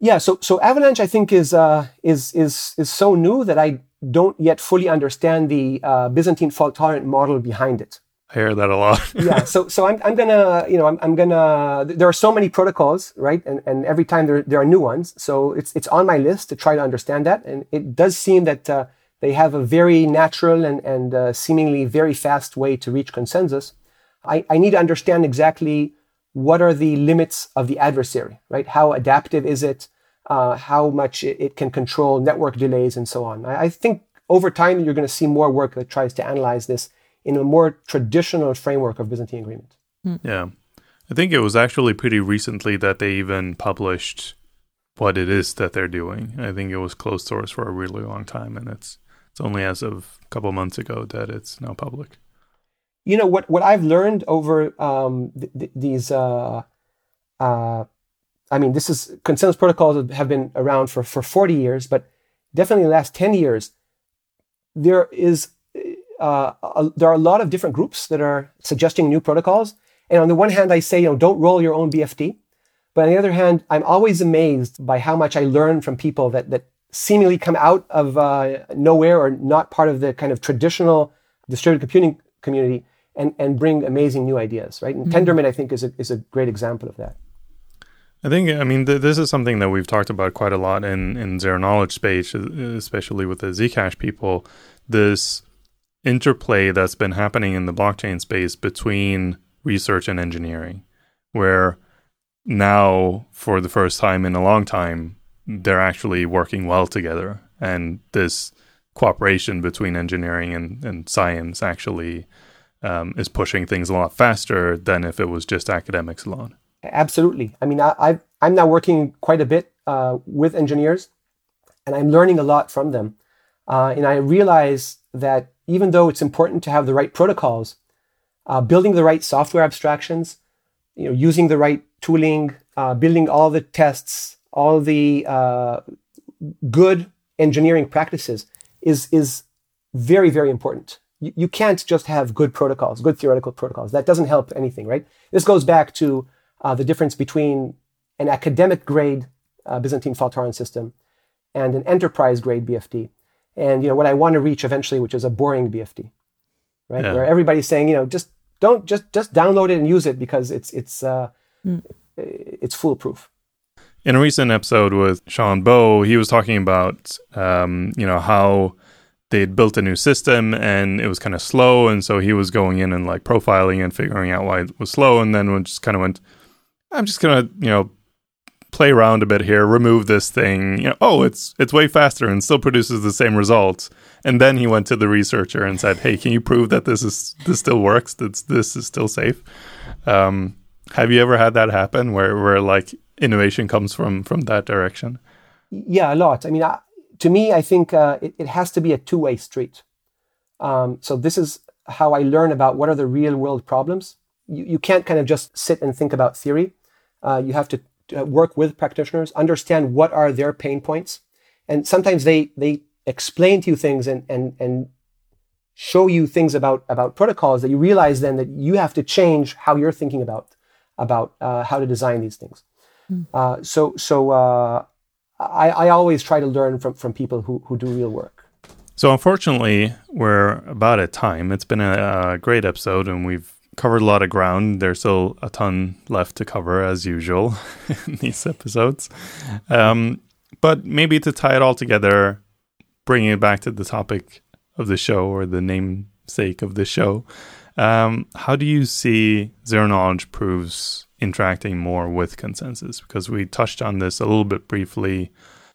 S3: Yeah, so so Avalanche, I think, is uh, is is is so new that I don't yet fully understand the uh, Byzantine fault tolerant model behind it.
S2: I hear that a lot.
S3: yeah, so so I'm I'm gonna you know I'm I'm gonna there are so many protocols right, and and every time there there are new ones, so it's it's on my list to try to understand that, and it does seem that uh, they have a very natural and and uh, seemingly very fast way to reach consensus. I I need to understand exactly what are the limits of the adversary, right? How adaptive is it? Uh, how much it, it, can control network delays and so on. I, I think over time you're going to see more work that tries to analyze this in a more traditional framework of Byzantine agreement.
S2: Yeah. I think it was actually pretty recently that they even published what it is that they're doing. I think it was closed source for a really long time, and it's it's only as of a couple months ago that it's now public.
S3: You know what what I've learned over um, th- th- these. Uh, uh, I mean, this is consensus protocols have been around for for forty years, but definitely in the last ten years, there is uh, a, there are a lot of different groups that are suggesting new protocols. And on the one hand, I say, you know, don't roll your own BFT. But on the other hand, I'm always amazed by how much I learn from people that, that seemingly come out of uh, nowhere or not part of the kind of traditional distributed computing community and, and bring amazing new ideas, right? And mm-hmm. Tendermint, I think, is a, is a great example of that.
S2: I think, I mean, th- this is something that we've talked about quite a lot in, in zero knowledge space, especially with the Zcash people. This interplay that's been happening in the blockchain space between research and engineering, where now, for the first time in a long time, they're actually working well together. And this cooperation between engineering and, and science actually um, is pushing things a lot faster than if it was just academics alone.
S3: Absolutely. I mean, I, i am now working quite a bit uh, with engineers, and I'm learning a lot from them. Uh, and I realize that even though it's important to have the right protocols, uh, building the right software abstractions, you know, using the right tooling, uh, building all the tests, all the uh, good engineering practices is is very very important. You, you can't just have good protocols, good theoretical protocols. That doesn't help anything, right? This goes back to uh, the difference between an academic grade uh, Byzantine fault tolerance system and an enterprise grade BFT. And you know what I want to reach eventually, which is a boring BFT, right? Yeah. Where everybody's saying, you know, just don't just just download it and use it because it's it's uh, mm. it's foolproof.
S2: In a recent episode with Sean Bowe, he was talking about um, you know how they'd built a new system and it was kind of slow, and so he was going in and like profiling and figuring out why it was slow, and then just kind of went, I'm just gonna you know play around a bit here, remove this thing. You know, oh, it's it's way faster and still produces the same results. And then he went to the researcher and said, "Hey, can you prove that this is this still works? That this is still safe?" Um, have you ever had that happen where where like innovation comes from from that direction?
S3: Yeah, a lot. I mean, I, to me, I think uh, it, it, has to be a two way street. Um, so this is how I learn about what are the real world problems. You, you can't kind of just sit and think about theory. Uh, you have to uh, work with practitioners, understand what are their pain points, and sometimes they they explain to you things and and and show you things about about protocols that you realize then that you have to change how you're thinking about about uh, how to design these things. Mm. Uh, so so uh, I, I always try to learn from from people who who do real work.
S2: So unfortunately, we're about at time. It's been a, a great episode, and we've covered a lot of ground. There's still a ton left to cover, as usual, in these episodes. Um, but maybe to tie it all together, bringing it back to the topic of the show or the namesake of the show, um, how do you see zero knowledge proofs interacting more with consensus? Because we touched on this a little bit briefly.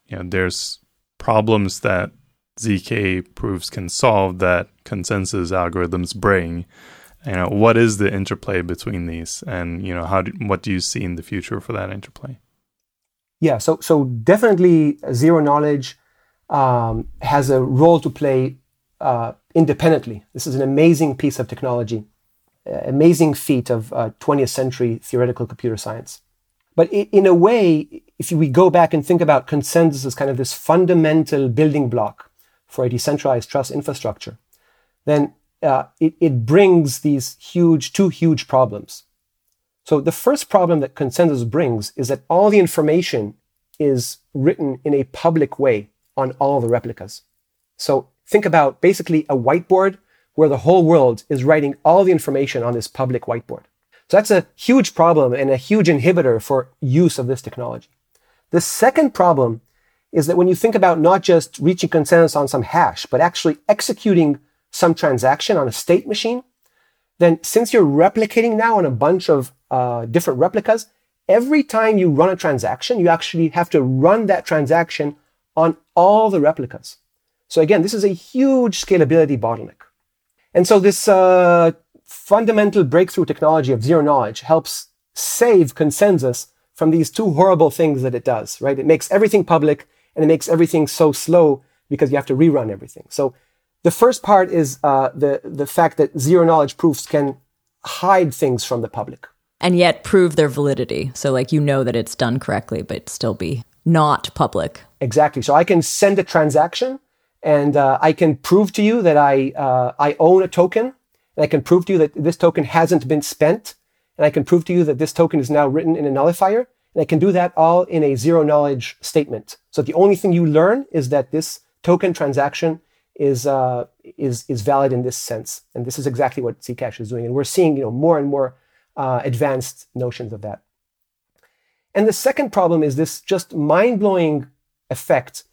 S2: You know, there's problems that zk proofs can solve that consensus algorithms bring you know what is the interplay between these and you know how do, what do you see in the future for that interplay
S3: yeah so so definitely zero knowledge um, has a role to play uh, independently this is an amazing piece of technology amazing feat of uh, 20th century theoretical computer science but in a way if we go back and think about consensus as kind of this fundamental building block for a decentralized trust infrastructure then uh, it, it brings these huge, two huge problems. So the first problem that consensus brings is that all the information is written in a public way on all the replicas. So think about basically a whiteboard where the whole world is writing all the information on this public whiteboard. So that's a huge problem and a huge inhibitor for use of this technology. The second problem is that when you think about not just reaching consensus on some hash, but actually executing some transaction on a state machine, then since you're replicating now on a bunch of uh, different replicas, every time you run a transaction, you actually have to run that transaction on all the replicas. So again, this is a huge scalability bottleneck. And so this uh, fundamental breakthrough technology of zero knowledge helps save consensus from these two horrible things that it does, right? It makes everything public and it makes everything so slow because you have to rerun everything. So the first part is uh, the, the fact that zero knowledge proofs can hide things from the public.
S1: And yet prove their validity. So, like, you know that it's done correctly, but still be not public.
S3: Exactly. So I can send a transaction and uh, I can prove to you that I, uh, I own a token. And I can prove to you that this token hasn't been spent. And I can prove to you that this token is now written in a nullifier. And I can do that all in a zero knowledge statement. So the only thing you learn is that this token transaction is, uh, is, is valid in this sense. And this is exactly what Zcash is doing. And we're seeing you know, more and more uh, advanced notions of that. And the second problem is this just mind blowing effect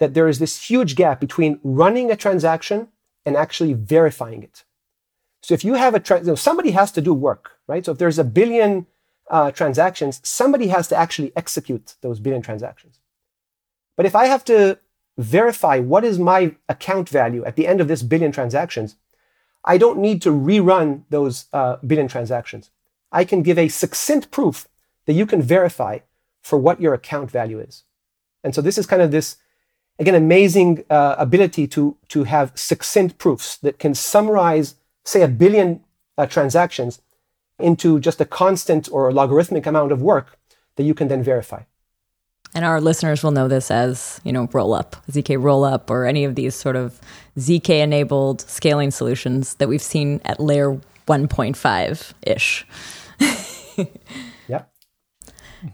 S3: that there is this huge gap between running a transaction and actually verifying it. So if you have a, tra- you know, somebody has to do work, right? So if there's a billion uh, transactions, somebody has to actually execute those billion transactions. But if I have to verify what is my account value at the end of this billion transactions, I don't need to rerun those uh, billion transactions. I can give a succinct proof that you can verify for what your account value is. And so this is kind of this again, amazing uh, ability to, to have succinct proofs that can summarize, say, a billion uh, transactions into just a constant or logarithmic amount of work that you can then verify.
S1: And our listeners will know this as, you know, rollup, ZK rollup, or any of these sort of ZK enabled scaling solutions that we've seen at layer 1.5 ish.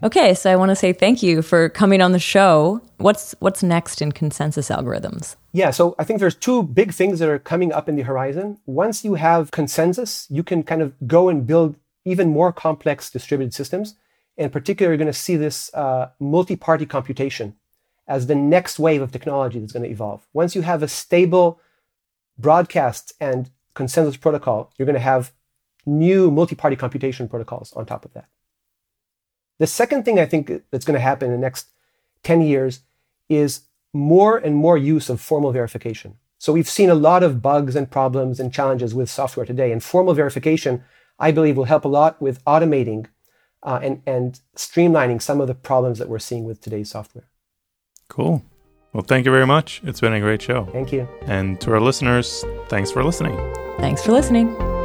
S1: Okay, so I want to say thank you for coming on the show. What's what's next in consensus algorithms?
S3: Yeah, so I think there's two big things that are coming up in the horizon. Once you have consensus, you can kind of go and build even more complex distributed systems. In particular, you're going to see this uh, multi-party computation as the next wave of technology that's going to evolve. Once you have a stable broadcast and consensus protocol, you're going to have new multi-party computation protocols on top of that. The second thing I think that's going to happen in the next 10 years is more and more use of formal verification. So we've seen a lot of bugs and problems and challenges with software today, and formal verification, I believe, will help a lot with automating uh, and, and streamlining some of the problems that we're seeing with today's software.
S2: Cool. Well, thank you very much. It's been a great show.
S3: Thank you.
S2: And to our listeners, thanks for listening.
S1: Thanks for listening.